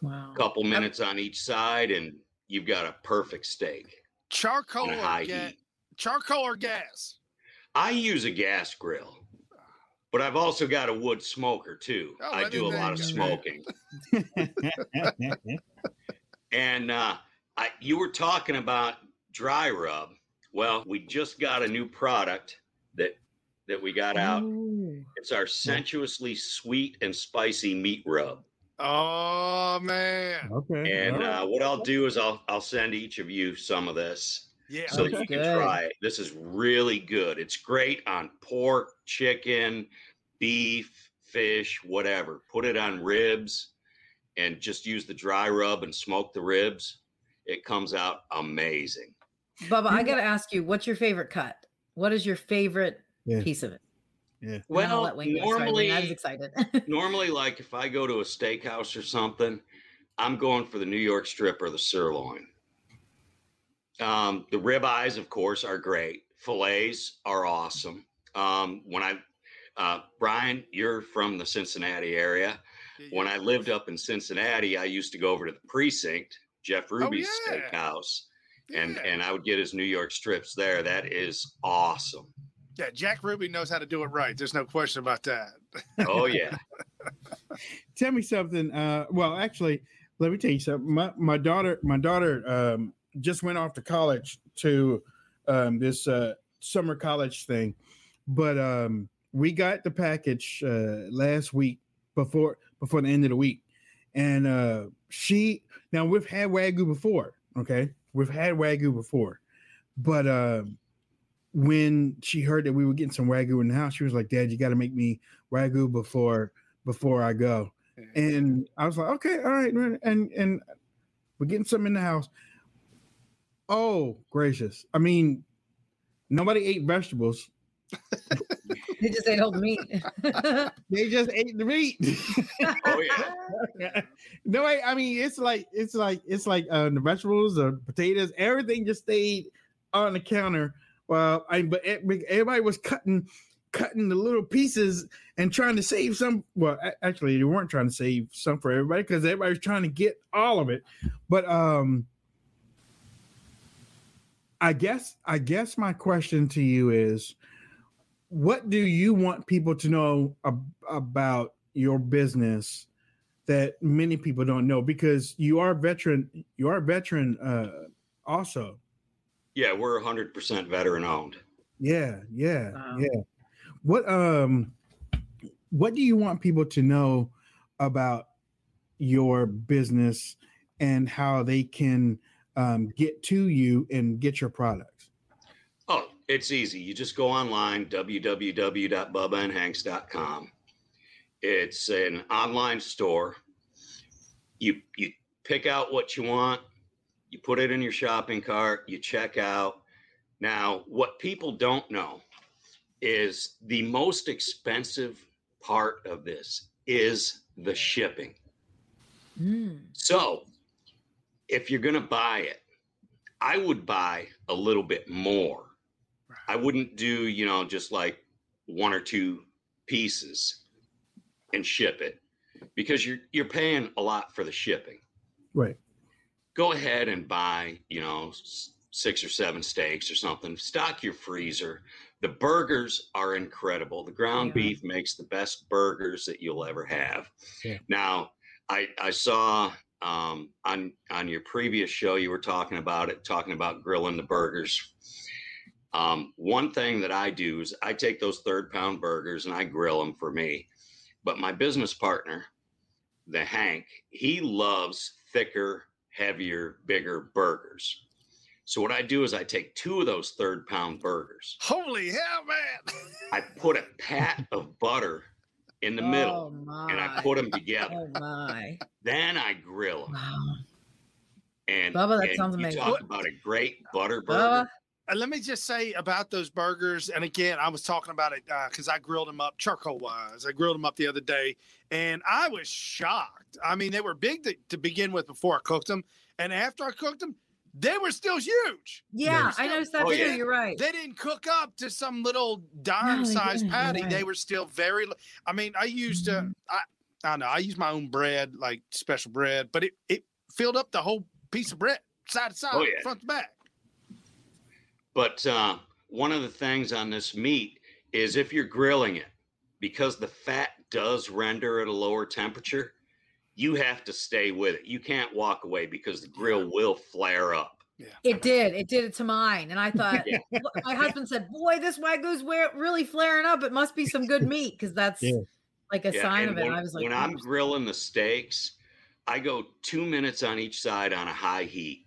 Wow. A couple minutes on each side, and you've got a perfect steak. Charcoal or ga- charcoal or gas? I use a gas grill, but I've also got a wood smoker too. Oh, I do a lot of smoking. and uh, I, you were talking about dry rub. Well, we just got a new product that that we got out. Ooh. It's our sensuously sweet and spicy meat rub. Oh man. Okay. And uh, what I'll do is I'll I'll send each of you some of this. Yeah. So that you can try it. This is really good. It's great on pork, chicken, beef, fish, whatever. Put it on ribs and just use the dry rub and smoke the ribs. It comes out amazing. Bubba, I got to ask you, what's your favorite cut? What is your favorite yeah. piece of it? Yeah. Well, normally I was excited. normally, like if I go to a steakhouse or something, I'm going for the New York strip or the sirloin. Um, the rib eyes, of course, are great. Fillets are awesome. Um, when I, uh, Brian, you're from the Cincinnati area. When I lived up in Cincinnati, I used to go over to the precinct, Jeff oh, Ruby's oh, yeah. steakhouse, and yeah. and I would get his New York strips there. That is awesome. Yeah, Jack Ruby knows how to do it right. There's no question about that. Oh yeah. tell me something. Uh, well, actually, let me tell you something. My my daughter, my daughter, um, just went off to college to um, this uh, summer college thing, but um, we got the package uh, last week before before the end of the week, and uh, she now we've had wagyu before. Okay, we've had wagyu before, but uh, when she heard that we were getting some wagyu in the house, she was like, "Dad, you got to make me wagyu before before I go." And I was like, "Okay, all right." And and we're getting some in the house. Oh gracious! I mean, nobody ate vegetables. They just ate all the meat. they just ate the meat. oh yeah. no, I, I mean it's like it's like it's like uh, the vegetables, the potatoes, everything just stayed on the counter well, I but everybody was cutting cutting the little pieces and trying to save some. Well, actually, they weren't trying to save some for everybody because everybody was trying to get all of it. But um, I guess I guess my question to you is, what do you want people to know ab- about your business that many people don't know? Because you are a veteran. You are a veteran, uh, also. Yeah, we're 100% veteran owned. Yeah, yeah, wow. yeah. What um what do you want people to know about your business and how they can um, get to you and get your products? It's easy. You just go online www.bubbaandhanks.com. It's an online store. You you pick out what you want you put it in your shopping cart, you check out. Now, what people don't know is the most expensive part of this is the shipping. Hmm. So, if you're going to buy it, I would buy a little bit more. I wouldn't do, you know, just like one or two pieces and ship it because you're you're paying a lot for the shipping. Right. Go ahead and buy, you know, six or seven steaks or something. Stock your freezer. The burgers are incredible. The ground beef makes the best burgers that you'll ever have. Yeah. Now, I I saw um, on on your previous show you were talking about it, talking about grilling the burgers. Um, one thing that I do is I take those third pound burgers and I grill them for me. But my business partner, the Hank, he loves thicker, heavier, bigger burgers. So what I do is I take two of those third pound burgers. Holy hell, man! I put a pat of butter in the middle and I put them together. Oh my. Then I grill them. And, Bubba, that and sounds you amazing. talk about a great butter burger. Uh, let me just say about those burgers, and again, I was talking about it because I grilled them up charcoal wise. I grilled them up the other day, and I was shocked. I mean, they were big to, to begin with before I cooked them, and after I cooked them, they were still huge. Yeah, They I noticed still- that too. You're right. They didn't cook up to some little dime No, sized didn't. You're patty. They were still very. I mean, I used uh, I I don't know. I used my own bread, like special bread, but it it filled up the whole piece of bread, side to side, Oh, yeah. front to back. But uh, one of the things on this meat is if you're grilling it, because the fat does render at a lower temperature, you have to stay with it. You can't walk away because the grill will flare up. It did. It did it to mine. And I thought, Yeah. my husband said, Boy, this Wagyu's really flaring up. It must be some good meat because that's Yeah. like a Yeah, sign and of it. When, I was like, when I'm grilling the steaks, I go two minutes on each side on a high heat.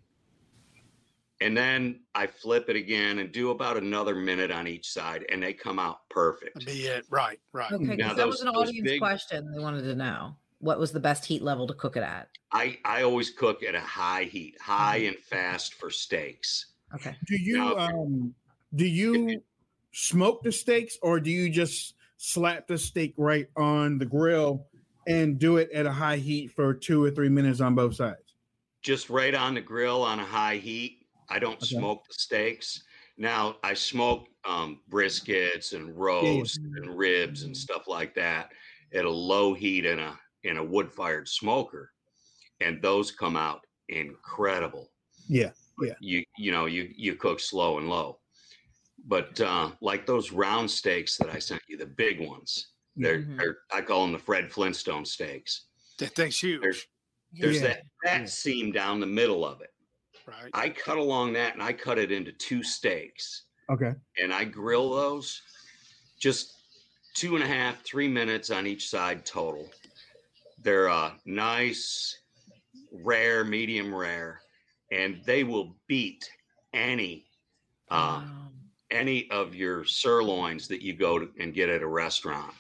And then I flip it again and do about another minute on each side, and they come out perfect. Be it right, right. okay, Now, because that was an audience big- question. They wanted to know what was the best heat level to cook it at. I, I always cook at a high heat, high Mm-hmm. and fast for steaks. Okay. Do you Now, um do you smoke the steaks or do you just slap the steak right on the grill and do it at a high heat for two or three minutes on both sides? just right on the grill on a high heat. I don't Okay. smoke the steaks. Now I smoke um, briskets and roast and ribs and stuff like that at a low heat in a in a wood fired smoker, and those come out incredible. Yeah. Yeah. You you know you you cook slow and low, but uh, like those round steaks that I sent you, the big ones. They're, Mhm. they're I call them the Fred Flintstone steaks. That thing's huge. There's there's Yeah. that fat seam down the middle of it. Right. I cut along that and I cut it into two steaks Okay. and I grill those just two and a half, three minutes on each side total. They're uh, nice, rare, medium rare, and they will beat any uh, any of your sirloins that you go to and get at a restaurant.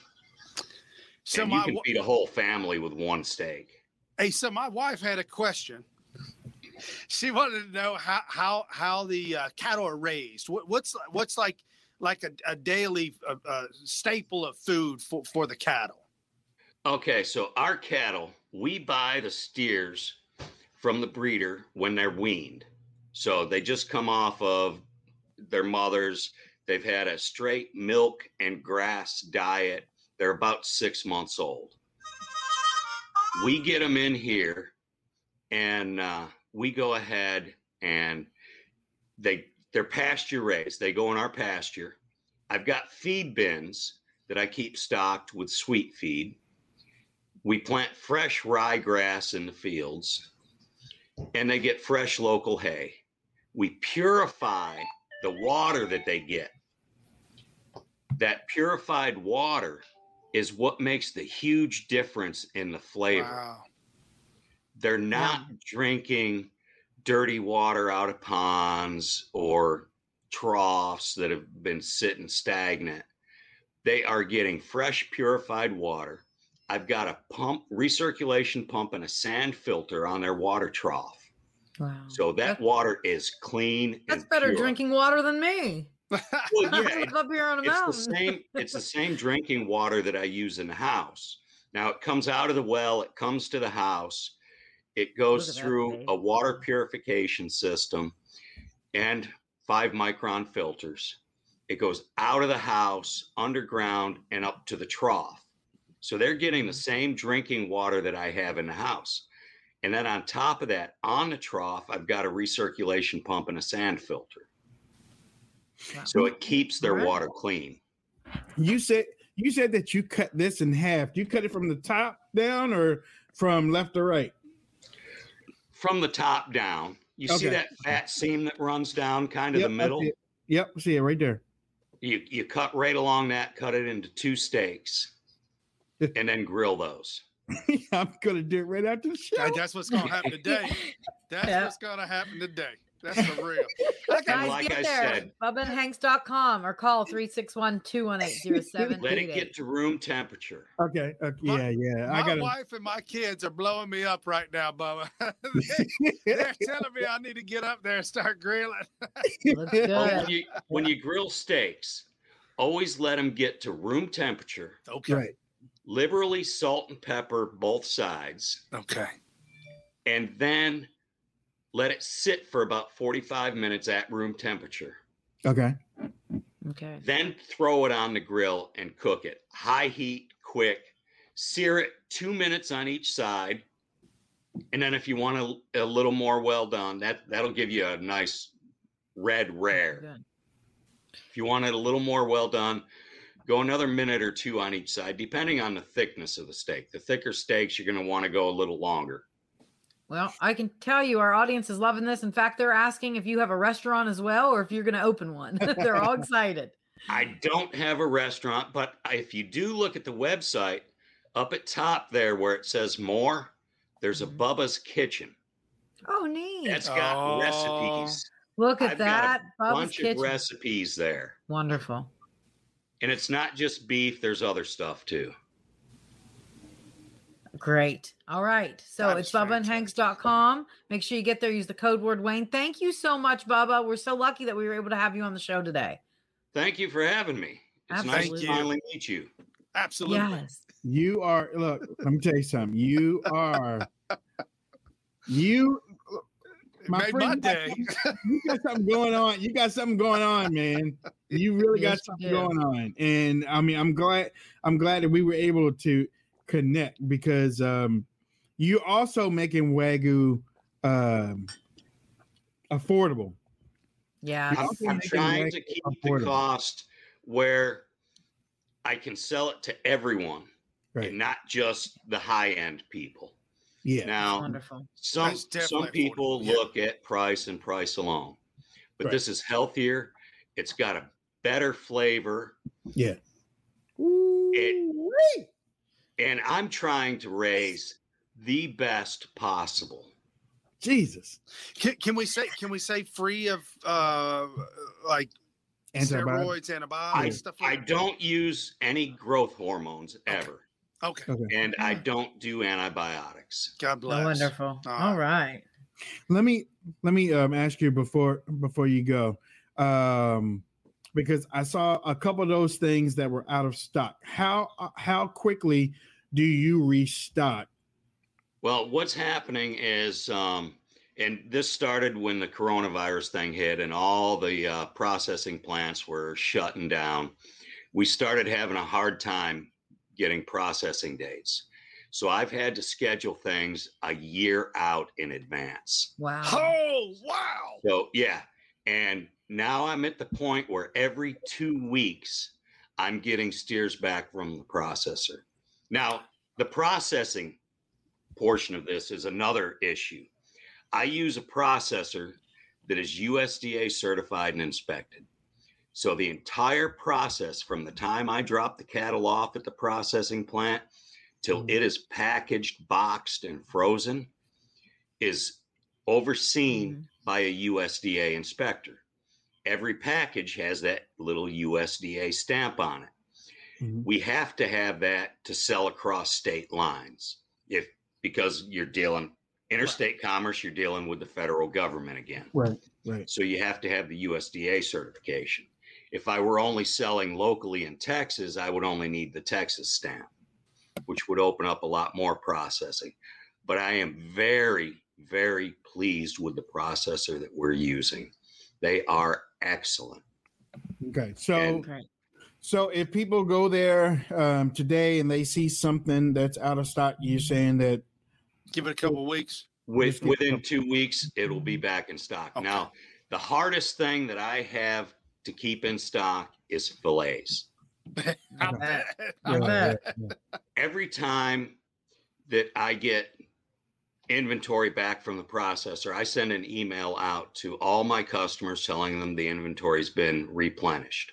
So and you my can wa- feed a whole family with one steak. Hey, so my wife had a question. She wanted to know how how how the uh, cattle are raised. What, what's what's like like a, a daily uh, uh, staple of food for, for the cattle? Okay, so our cattle, we buy the steers from the breeder when they're weaned. So they just come off of their mothers. They've had a straight milk and grass diet. They're about six months old. We get them in here and uh, we go ahead and they they're pasture raised. They go in our pasture. I've got feed bins that I keep stocked with sweet feed. We plant fresh ryegrass in the fields and they get fresh local hay. We purify the water that they get. That purified water is what makes the huge difference in the flavor. Wow. They're not drinking dirty water out of ponds or troughs that have been sitting stagnant. They are getting fresh, purified water. I've got a pump, recirculation pump, and a sand filter on their water trough. Wow. So that water is clean That's and better pure. drinking water than me. Well, yeah, it- up here on a it's the same. It's the same drinking water that I use in the house. Now it comes out of the well. It comes to the house. It goes through a water purification system and five micron filters. It goes out of the house, underground, and up to the trough. So they're getting the same drinking water that I have in the house. And then on top of that, on the trough, I've got a recirculation pump and a sand filter. So it keeps their Alright. water clean. You said you said that you cut this in half. Do you cut it from the top down or from left to right? From the top down. You see that fat seam that runs down kind of Yep, the middle? see. Yep, see it right there. You you cut right along that, cut it into two steaks, and then grill those. I'm gonna do it right after the show. That's what's gonna happen today. That's Yeah. what's gonna happen today. That's the real. Okay. Guys, like get I there. said- BubbaandHanks.com or call 361-218-0788. Let it get to room temperature. Okay, uh, okay, yeah, yeah. I My gotta wife and my kids are blowing me up right now, Bubba. they, are telling me I need to get up there and start grilling. Looks Oh, good. when, you, when you grill steaks, always let them get to room temperature. Okay. right. Liberally salt and pepper both sides, Okay. and then let it sit for about 45 minutes at room temperature. Okay. Okay. Then throw it on the grill and cook it. High heat, quick. Sear it two minutes on each side. And then if you want a, a little more well done, that, that'll give you a nice red rare. If you want it a little more well done, go another minute or two on each side, depending on the thickness of the steak. The thicker steaks, you're going to want to go a little longer. Well, I can tell you our audience is loving this. In fact, they're asking if you have a restaurant as well or if you're going to open one. they're all excited. I don't have a restaurant, but if you do look at the website, up at top there where it says more, there's a Mhm. Bubba's Kitchen. Oh, neat. That's got Oh. recipes. Look at I've got that. a Bubba's bunch Kitchen. of recipes there. Wonderful. And it's not just beef, there's other stuff too. Great. All right. So That it's is fantastic. bubbaandhanks.com. Make sure you get there. Use the code word Wayne. Thank you so much, Bubba. We're so lucky that we were able to have you on the show today. Thank you for having me. It's nice Absolutely. to finally meet you. Absolutely. Yes. You are look, let me tell you something. You are you my Made friend, my you got day. something- you got something going on. You got something going on, man. You really got Yes, you something going on. And I mean, I'm glad I'm glad that we were able to connect because um you also making Wagyu um affordable. Yeah. I'm, I'm trying to keep affordable. the cost where I can sell it to everyone Right. and not just the high end people. Yeah. Now, some some people affordable, yeah. look at price and price alone, but Right. this is healthier. It's got a better flavor, Yeah. It- and I'm trying to raise the best possible. Jesus. Can, can we say can we say free of uh like Antibiotics. steroids, I, antibiotics, stuff I that? don't use any growth hormones ever, Okay. Okay. and I don't do antibiotics. God Oh, bless. wonderful. All All right. let me let me um ask you before before you go um because i saw a couple of those things that were out of stock how uh, how quickly do you restock Well, what's happening is, um, and this started when the coronavirus thing hit and all the uh, processing plants were shutting down. We started having a hard time getting processing dates. So I've had to schedule things a year out in advance. Wow. Oh wow. So, yeah. And now I'm at the point where every two weeks I'm getting steers back from the processor. Now, the processing portion of this is another issue. I use a processor that is USDA certified and inspected. So the entire process from the time I drop the cattle off at the processing plant till Mhm. it is packaged, boxed, and frozen is overseen by a USDA inspector. Every package has that little USDA stamp on it. Mhm. We have to have that to sell across state lines. If because you're dealing interstate commerce, you're dealing with the federal government again. right right So you have to have the USDA certification. if I were only selling locally in Texas, I would only need the Texas stamp, which would open up a lot more processing. But I am very, very pleased with the processor that we're using. They are excellent. Okay, so And- so if people go there um, today and they see something that's out of stock, you're saying that Give it a couple of weeks. With, within two weeks, it'll be back in stock. Now, the hardest thing that I have to keep in stock is fillets. I bet. I Yeah, bet. Every time that I get inventory back from the processor, I send an email out to all my customers telling them the inventory's been replenished.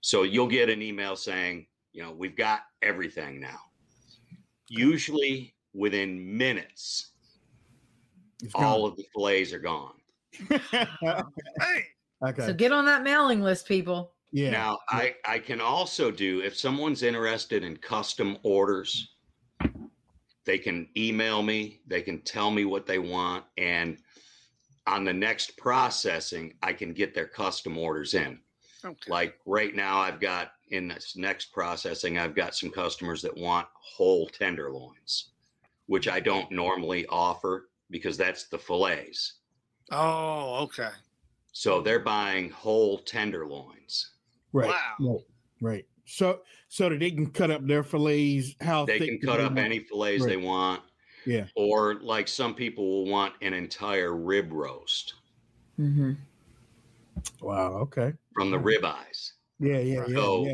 So you'll get an email saying, you know, we've got everything now. Usually within minutes, all of the fillets are gone. okay. So get on that mailing list, people. Yeah. Now, I, I can also do, if someone's interested in custom orders, they can email me, they can tell me what they want, and on the next processing, I can get their custom orders in. Okay. Like right now, I've got in this next processing, I've got some customers that want whole tenderloins, which I don't normally offer because that's the fillets. Oh, okay. So they're buying whole tenderloins. Right. Wow. Right. Right. So so that they can cut up their fillets how they thick can cut they up want? any fillets they want. Yeah. Or like some people will want an entire rib roast Mm-hmm. Wow. Okay. from the rib eyes. Yeah. Yeah. Yeah. So yeah.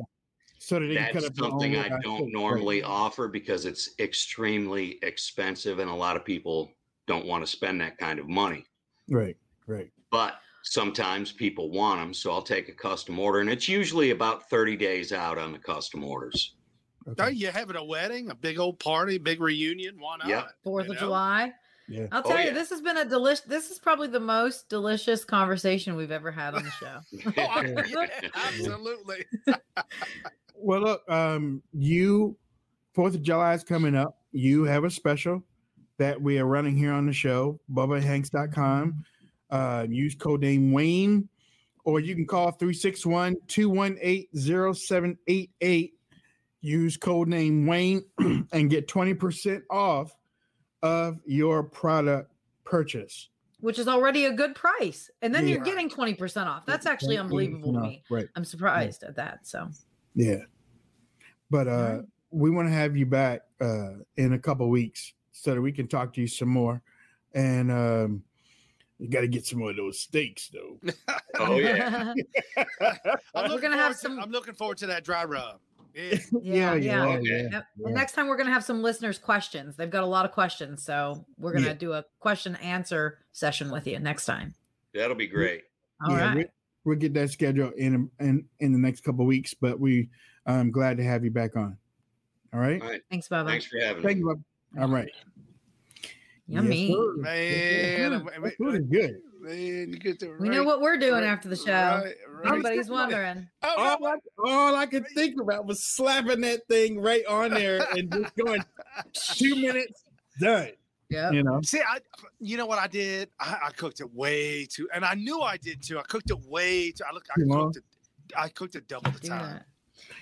So that they cut That's up something I don't steak. normally offer because it's extremely expensive and a lot of people don't want to spend that kind of money. Right. Right. But sometimes people want them, so I'll take a custom order and it's usually about 30 days out on the custom orders. Are you having a wedding, a big old party, big reunion? Why not? Yeah. Fourth You of know? July. Yeah. I'll Oh, tell you, yeah. this has been a delicious. This is probably the most delicious conversation we've ever had on the show. Oh, yeah, absolutely. Well, look, um, you Fourth of July is coming up. You have a special that we are running here on the show, BubbaHanks.com. Uh, use code name Wayne, or you can call 361 218 0788. Use code name Wayne and get 20% off of your product purchase. which is already a good price. And then Yeah. you're getting 20% off. That's actually unbelievable to me. Right. I'm surprised at that. So Yeah. But uh we want to have you back uh in a couple weeks so that we can talk to you some more. And um you got to get some of those steaks though. Oh yeah. I'm We're looking gonna have forward to- I'm looking forward to that dry rub. Yeah. yeah, yeah, yeah, oh, Okay. yeah, yeah. Next time we're gonna have some listeners' questions. They've got a lot of questions, so we're gonna Yeah. do a question answer session with you next time. That'll be great. All right. we, we'll get that scheduled in in in the next couple weeks, but we I'm glad to have you back on. All right. All right. Thanks, Bubba. Thanks for having Thank me. you. Bub. All right. Yummy. Yes, sir. Man, That food- is good. Man, you get the we know what we're doing right- after the show. right- right. Everybody's wondering. Oh, All I, all I could think about was slapping that thing right on there and just going two minutes done. Yeah. You know. See, I, you know what I did? I, I cooked it way too, and I knew I did too. I cooked it way too. I look, I Too long? cooked it. I cooked it double the time. that.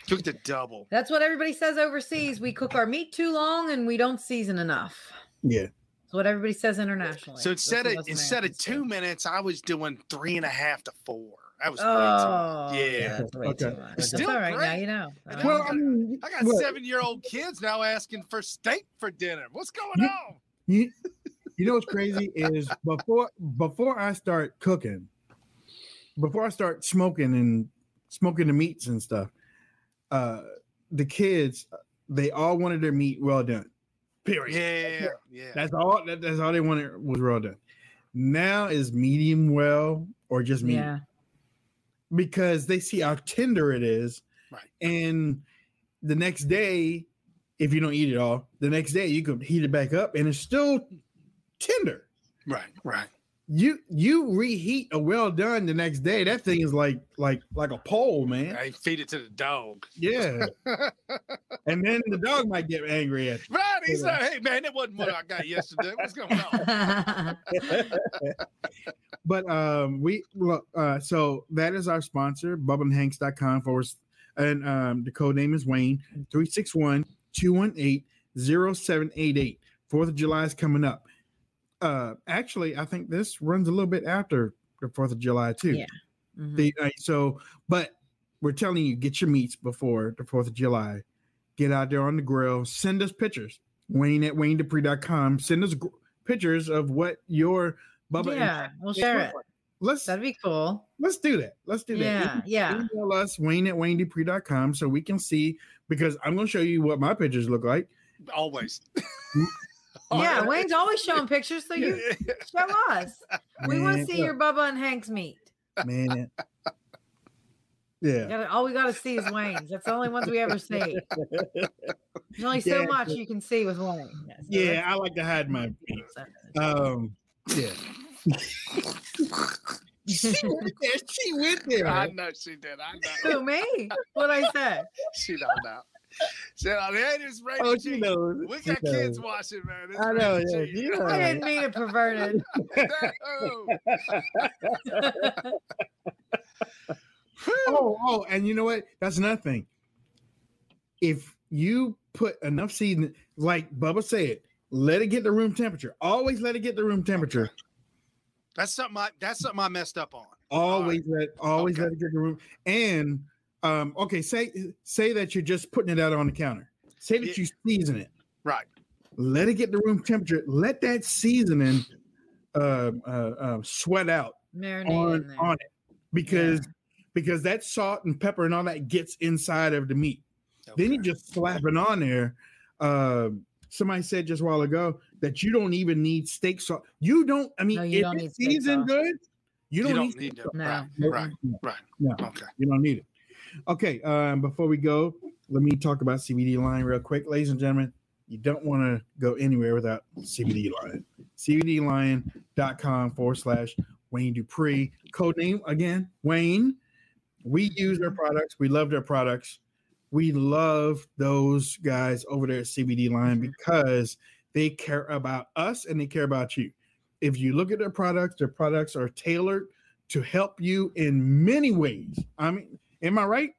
Cooked it double. That's what everybody says overseas. We cook our meat too long and we don't season enough. Yeah. That's what everybody says internationally. So instead of instead of two minutes, I was doing three and a half to four. That was way Oh, too. Yeah. that's Okay. too much. It's That's still all right. Now you know. And I Well, I know. mean, I got what? seven year old kids now asking for steak for dinner. What's going You- on? You, you know what's crazy is before before I start cooking, before I start smoking and smoking the meats and stuff, uh the kids they all wanted their meat well done. Period. Yeah, yeah. That's all that, that's all they wanted was well done. Now is medium well or just medium Yeah. because they see how tender it is. Right. And the next day, if you don't eat it all, the next day you can heat it back up and it's still tender. Right, right. You you reheat a well done the next day. That thing is like like like a pole, man. I feed it to the dog. Yeah. and then the dog might get angry at you. Right. He's like, hey man, it wasn't what I got yesterday. What's going on? but um we look. uh so that is our sponsor, bubbaandhanks.com forward and um the code name is Wayne 361 218 0788. Fourth of July is coming up. Uh actually, I think this runs a little bit after the Fourth of July too. Yeah. Mhm. The, uh, so, but we're telling you, get your meats before the 4th of July. Get out there on the grill. Send us pictures. Wayne at WayneDupree.com. Send us gr- pictures of what your Bubba. yeah, we'll share it. like. Let's That'd be cool. let's do that. Let's do that. Yeah, Email- yeah. Email us Wayne at WayneDupree.com so we can see because I'm gonna show you what my pictures look like. Always. Yeah, Wayne's always showing pictures, so you show us. We want to see your Bubba and Hank's meat. man. Yeah. gotta- all we got to see is Wayne's. That's the only ones we ever see. There's only so Yeah, much but- you can see with Wayne. Yeah, so Yeah, I like to hide my feet. Um, yeah. she went there. She went there. I know she did. I know. Who me? What I said? She don't know. Oh, she don't. Hey, it's Rainy Oh, she G. knows. We She got kids knows. watching, man. It's I know, yeah, you know. I didn't mean it perverted. oh, oh, and you know what? That's another thing. If you put enough seasoning, like Bubba said, let it get the room temperature. Always let it get the room temperature. That's something I that's something I messed up on. Always let always let it get the room. And um, okay, say say that you're just putting it out on the counter. Say that you season it. Right. Let it get the room temperature. Let that seasoning uh, uh, uh, sweat out Marinate on, on it because because that salt and pepper and all that gets inside of the meat. Then you just slap it on there. Uh, somebody said just a while ago that you don't even need steak sauce. You don't. I mean, No, you if don't it's need steak seasoned good, you don't, You need, don't need steak to. sauce. No. No, Right. Right. No, Okay. you don't need it. Okay. Um, before we go, let me talk about CBD line real quick, ladies and gentlemen. You don't want to go anywhere without CBD line. CBDline.com forward slash Wayne Dupree. Code name again, Wayne. We use their products. We love their products. We love those guys over there at CBD Line because they care about us and they care about you. If you look at their products, their products are tailored to help you in many ways. I mean, am I right?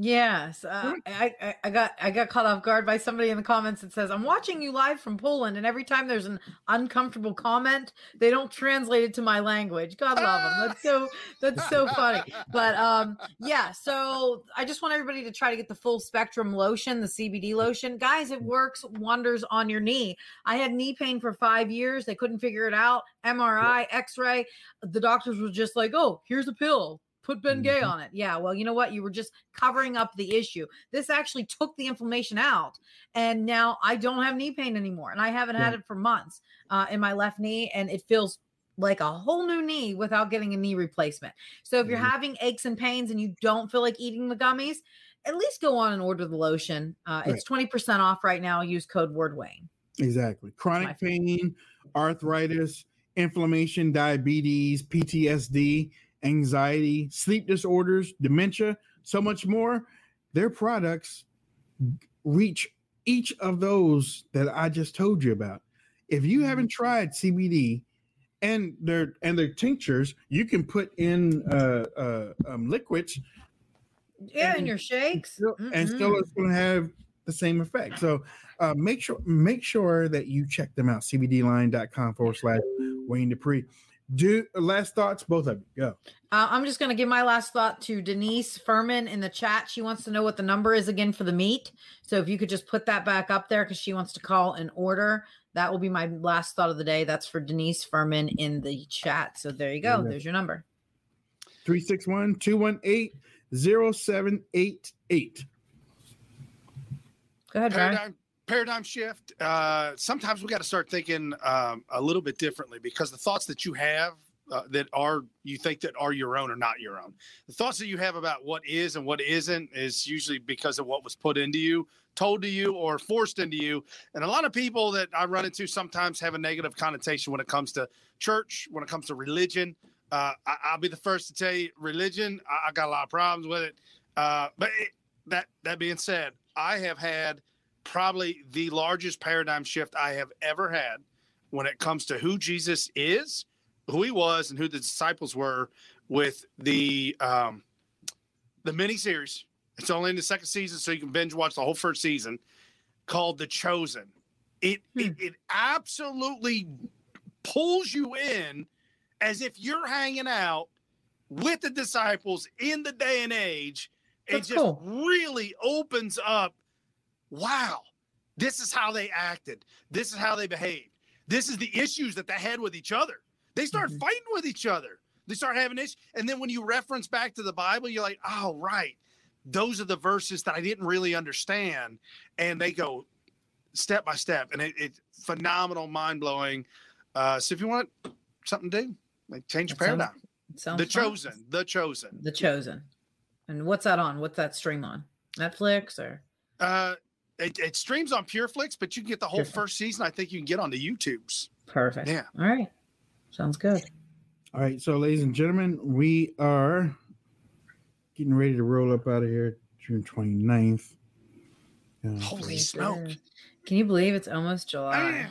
Yes, uh, I, I I got I got caught off guard by somebody in the comments that says I'm watching you live from Poland, and every time there's an uncomfortable comment, they don't translate it to my language. God love them. That's so that's so funny. But um, yeah. So I just want everybody to try to get the full spectrum lotion, the CBD lotion, guys. It works wonders on your knee. I had knee pain for five years. They couldn't figure it out. MRI, X-ray. The doctors were just like, "Oh, here's a pill." Put Ben Gay on it. Yeah, well, you know what? You were just covering up the issue. This actually took the inflammation out, and now I don't have knee pain anymore, and I haven't had it for months uh, in my left knee, and it feels like a whole new knee without getting a knee replacement. So if you're having aches and pains and you don't feel like eating the gummies, at least go on and order the lotion. Uh, It's twenty percent off right now. Use code word Wayne. Exactly. Chronic pain, arthritis, inflammation, diabetes, PTSD, anxiety, sleep disorders, dementia, so much more. Their products reach each of those that I just told you about. If you haven't tried CBD and their and their tinctures, you can put in uh, uh, um, liquids Yeah, and your shakes. and still it's going to have the same effect. So uh, make sure make sure that you check them out. CBDline.com forward slash Wayne Dupree. Do last thoughts, both of you go. Uh, I'm just going to give my last thought to Denise Furman in the chat. She wants to know what the number is again for the meet. So if you could just put that back up there because she wants to call and order. That will be my last thought of the day. That's for Denise Furman in the chat. So there you go. Amen. There's your number. 361 218 0788. Go ahead, Brian. Paradigm, shift. Uh, sometimes we got to start thinking um, a little bit differently because the thoughts that you have uh, that are you think that are your own or not your own. The thoughts that you have about what is and what isn't is usually because of what was put into you, told to you, or forced into you. And a lot of people that I run into sometimes have a negative connotation when it comes to church, when it comes to religion. Uh, I, will be the first to tell you, religion. I, I got a lot of problems with it. Uh, but it, that that being said, I have had probably the largest paradigm shift I have ever had when it comes to who Jesus is, who he was, and who the disciples were with the um, the mini series. It's only in the second season, so you can binge watch the whole first season. Called The Chosen. It hmm. it, it absolutely pulls you in as if you're hanging out with the disciples in the day and age. That's it just cool. really opens up. Wow, this is how they acted. This is how they behaved. This is the issues that they had with each other. They start mm-hmm. fighting with each other. They start having issues. And then when you reference back to the Bible, you're like, oh, right. Those are the verses that I didn't really understand. And they go step by step. And it, it's phenomenal, mind blowing. Uh, so if you want something to do, like change your paradigm. Sounds, the fun. Chosen. The Chosen. The Chosen. And what's that on? What's that stream on? Netflix or? Uh, it, it streams on PureFlix, but you can get the whole first season. I think you can get on the YouTubes. Perfect. Yeah. All right. Sounds good. All right. So, ladies and gentlemen, we are getting ready to roll up out of here June 29th. Uh, Holy smoke. Can you believe it's almost July?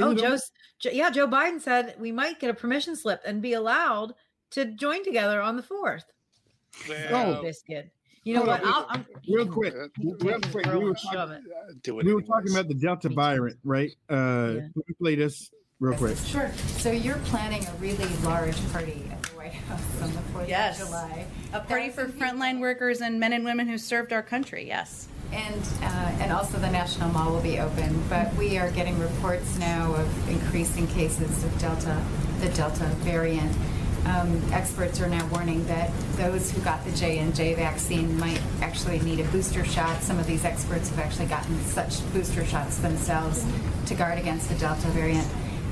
Oh, Joe's, yeah, Joe Biden said we might get a permission slip and be allowed to join together on the 4th. Well, oh, biscuit. You know what? I'll, I'm, real quick, real quick. We were, talking, we were talking about the Delta variant, right? Uh, yeah. Let me play this real quick. Sure. So you're planning a really large party at the White House on the 4th yes. of July. A party for frontline workers and men and women who served our country, yes. And, uh, and also the National Mall will be open, but we are getting reports now of increasing cases of Delta, the Delta variant um, experts are now warning that those who got the J and J vaccine might actually need a booster shot. Some of these experts have actually gotten such booster shots themselves to guard against the Delta variant.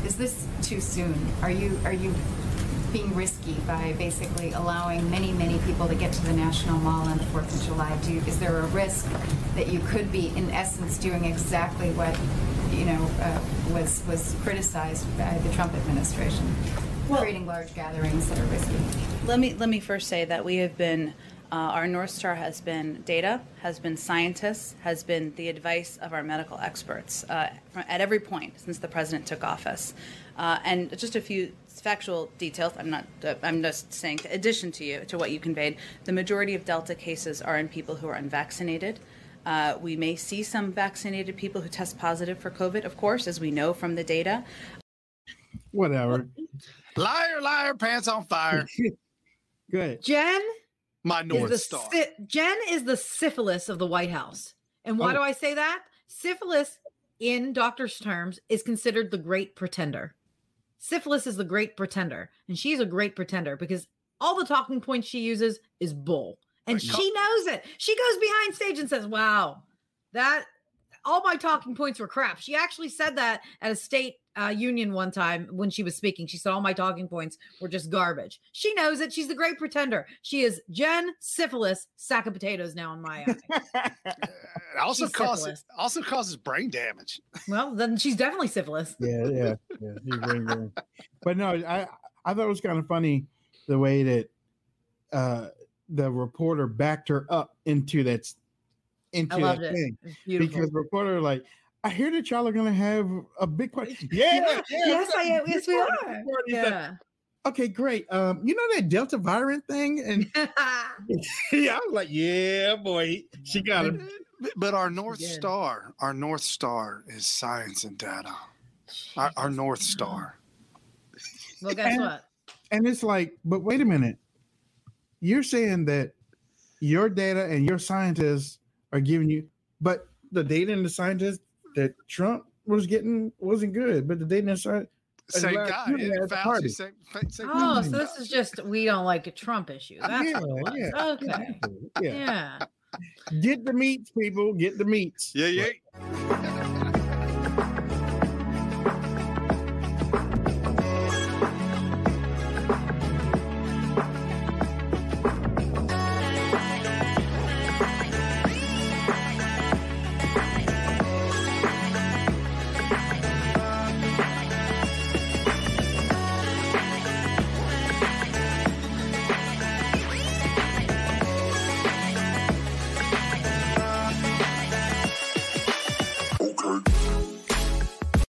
Is this too soon? Are you are you being risky by basically allowing many, many people to get to the National Mall on the 4th of July? Do, is there a risk that you could be, in essence, doing exactly what you know uh, was was criticized by the Trump administration? Well, creating large gatherings that are risky. Let me let me first say that we have been. Uh, our North Star has been data, has been scientists, has been the advice of our medical experts uh, at every point since the president took office. Uh, and just a few factual details. I'm not. Uh, I'm just saying. In addition to you, to what you conveyed, the majority of Delta cases are in people who are unvaccinated. Uh, we may see some vaccinated people who test positive for COVID, of course, as we know from the data. Whatever. Liar, liar, pants on fire. Good. Jen, my North Star. Si- Jen is the syphilis of the White House. And why oh. do I say that? Syphilis, in doctor's terms, is considered the great pretender. Syphilis is the great pretender. And she's a great pretender because all the talking points she uses is bull. And she knows it. She goes behind stage and says, Wow, that all my talking points were crap. She actually said that at a state uh, union one time when she was speaking. She said all my talking points were just garbage. She knows it. She's the great pretender. She is Jen Syphilis, sack of potatoes now in my eye. also she's causes syphilis. also causes brain damage. Well, then she's definitely syphilis. Yeah, yeah, yeah. Brain damage. But no, I I thought it was kind of funny the way that uh the reporter backed her up into that into that it. thing because reporter like I hear that y'all are gonna have a big party. Yeah, yeah yes, I am. Yes, we are. Yeah. okay, great. Um, you know that Delta variant thing, and yeah, I was like, yeah, boy, she got it. But our North yeah. Star, our North Star is science and data. Our, our North Star. Well, guess and, what? And it's like, but wait a minute. You're saying that your data and your scientists are giving you, but the data and the scientists that Trump was getting wasn't good, but the data inside same guy. Fauci, same, same oh, so this is just we don't like a Trump issue. That's yeah, yeah, okay. Yeah. yeah. Get the meats, people. Get the meats. Yeah, yeah.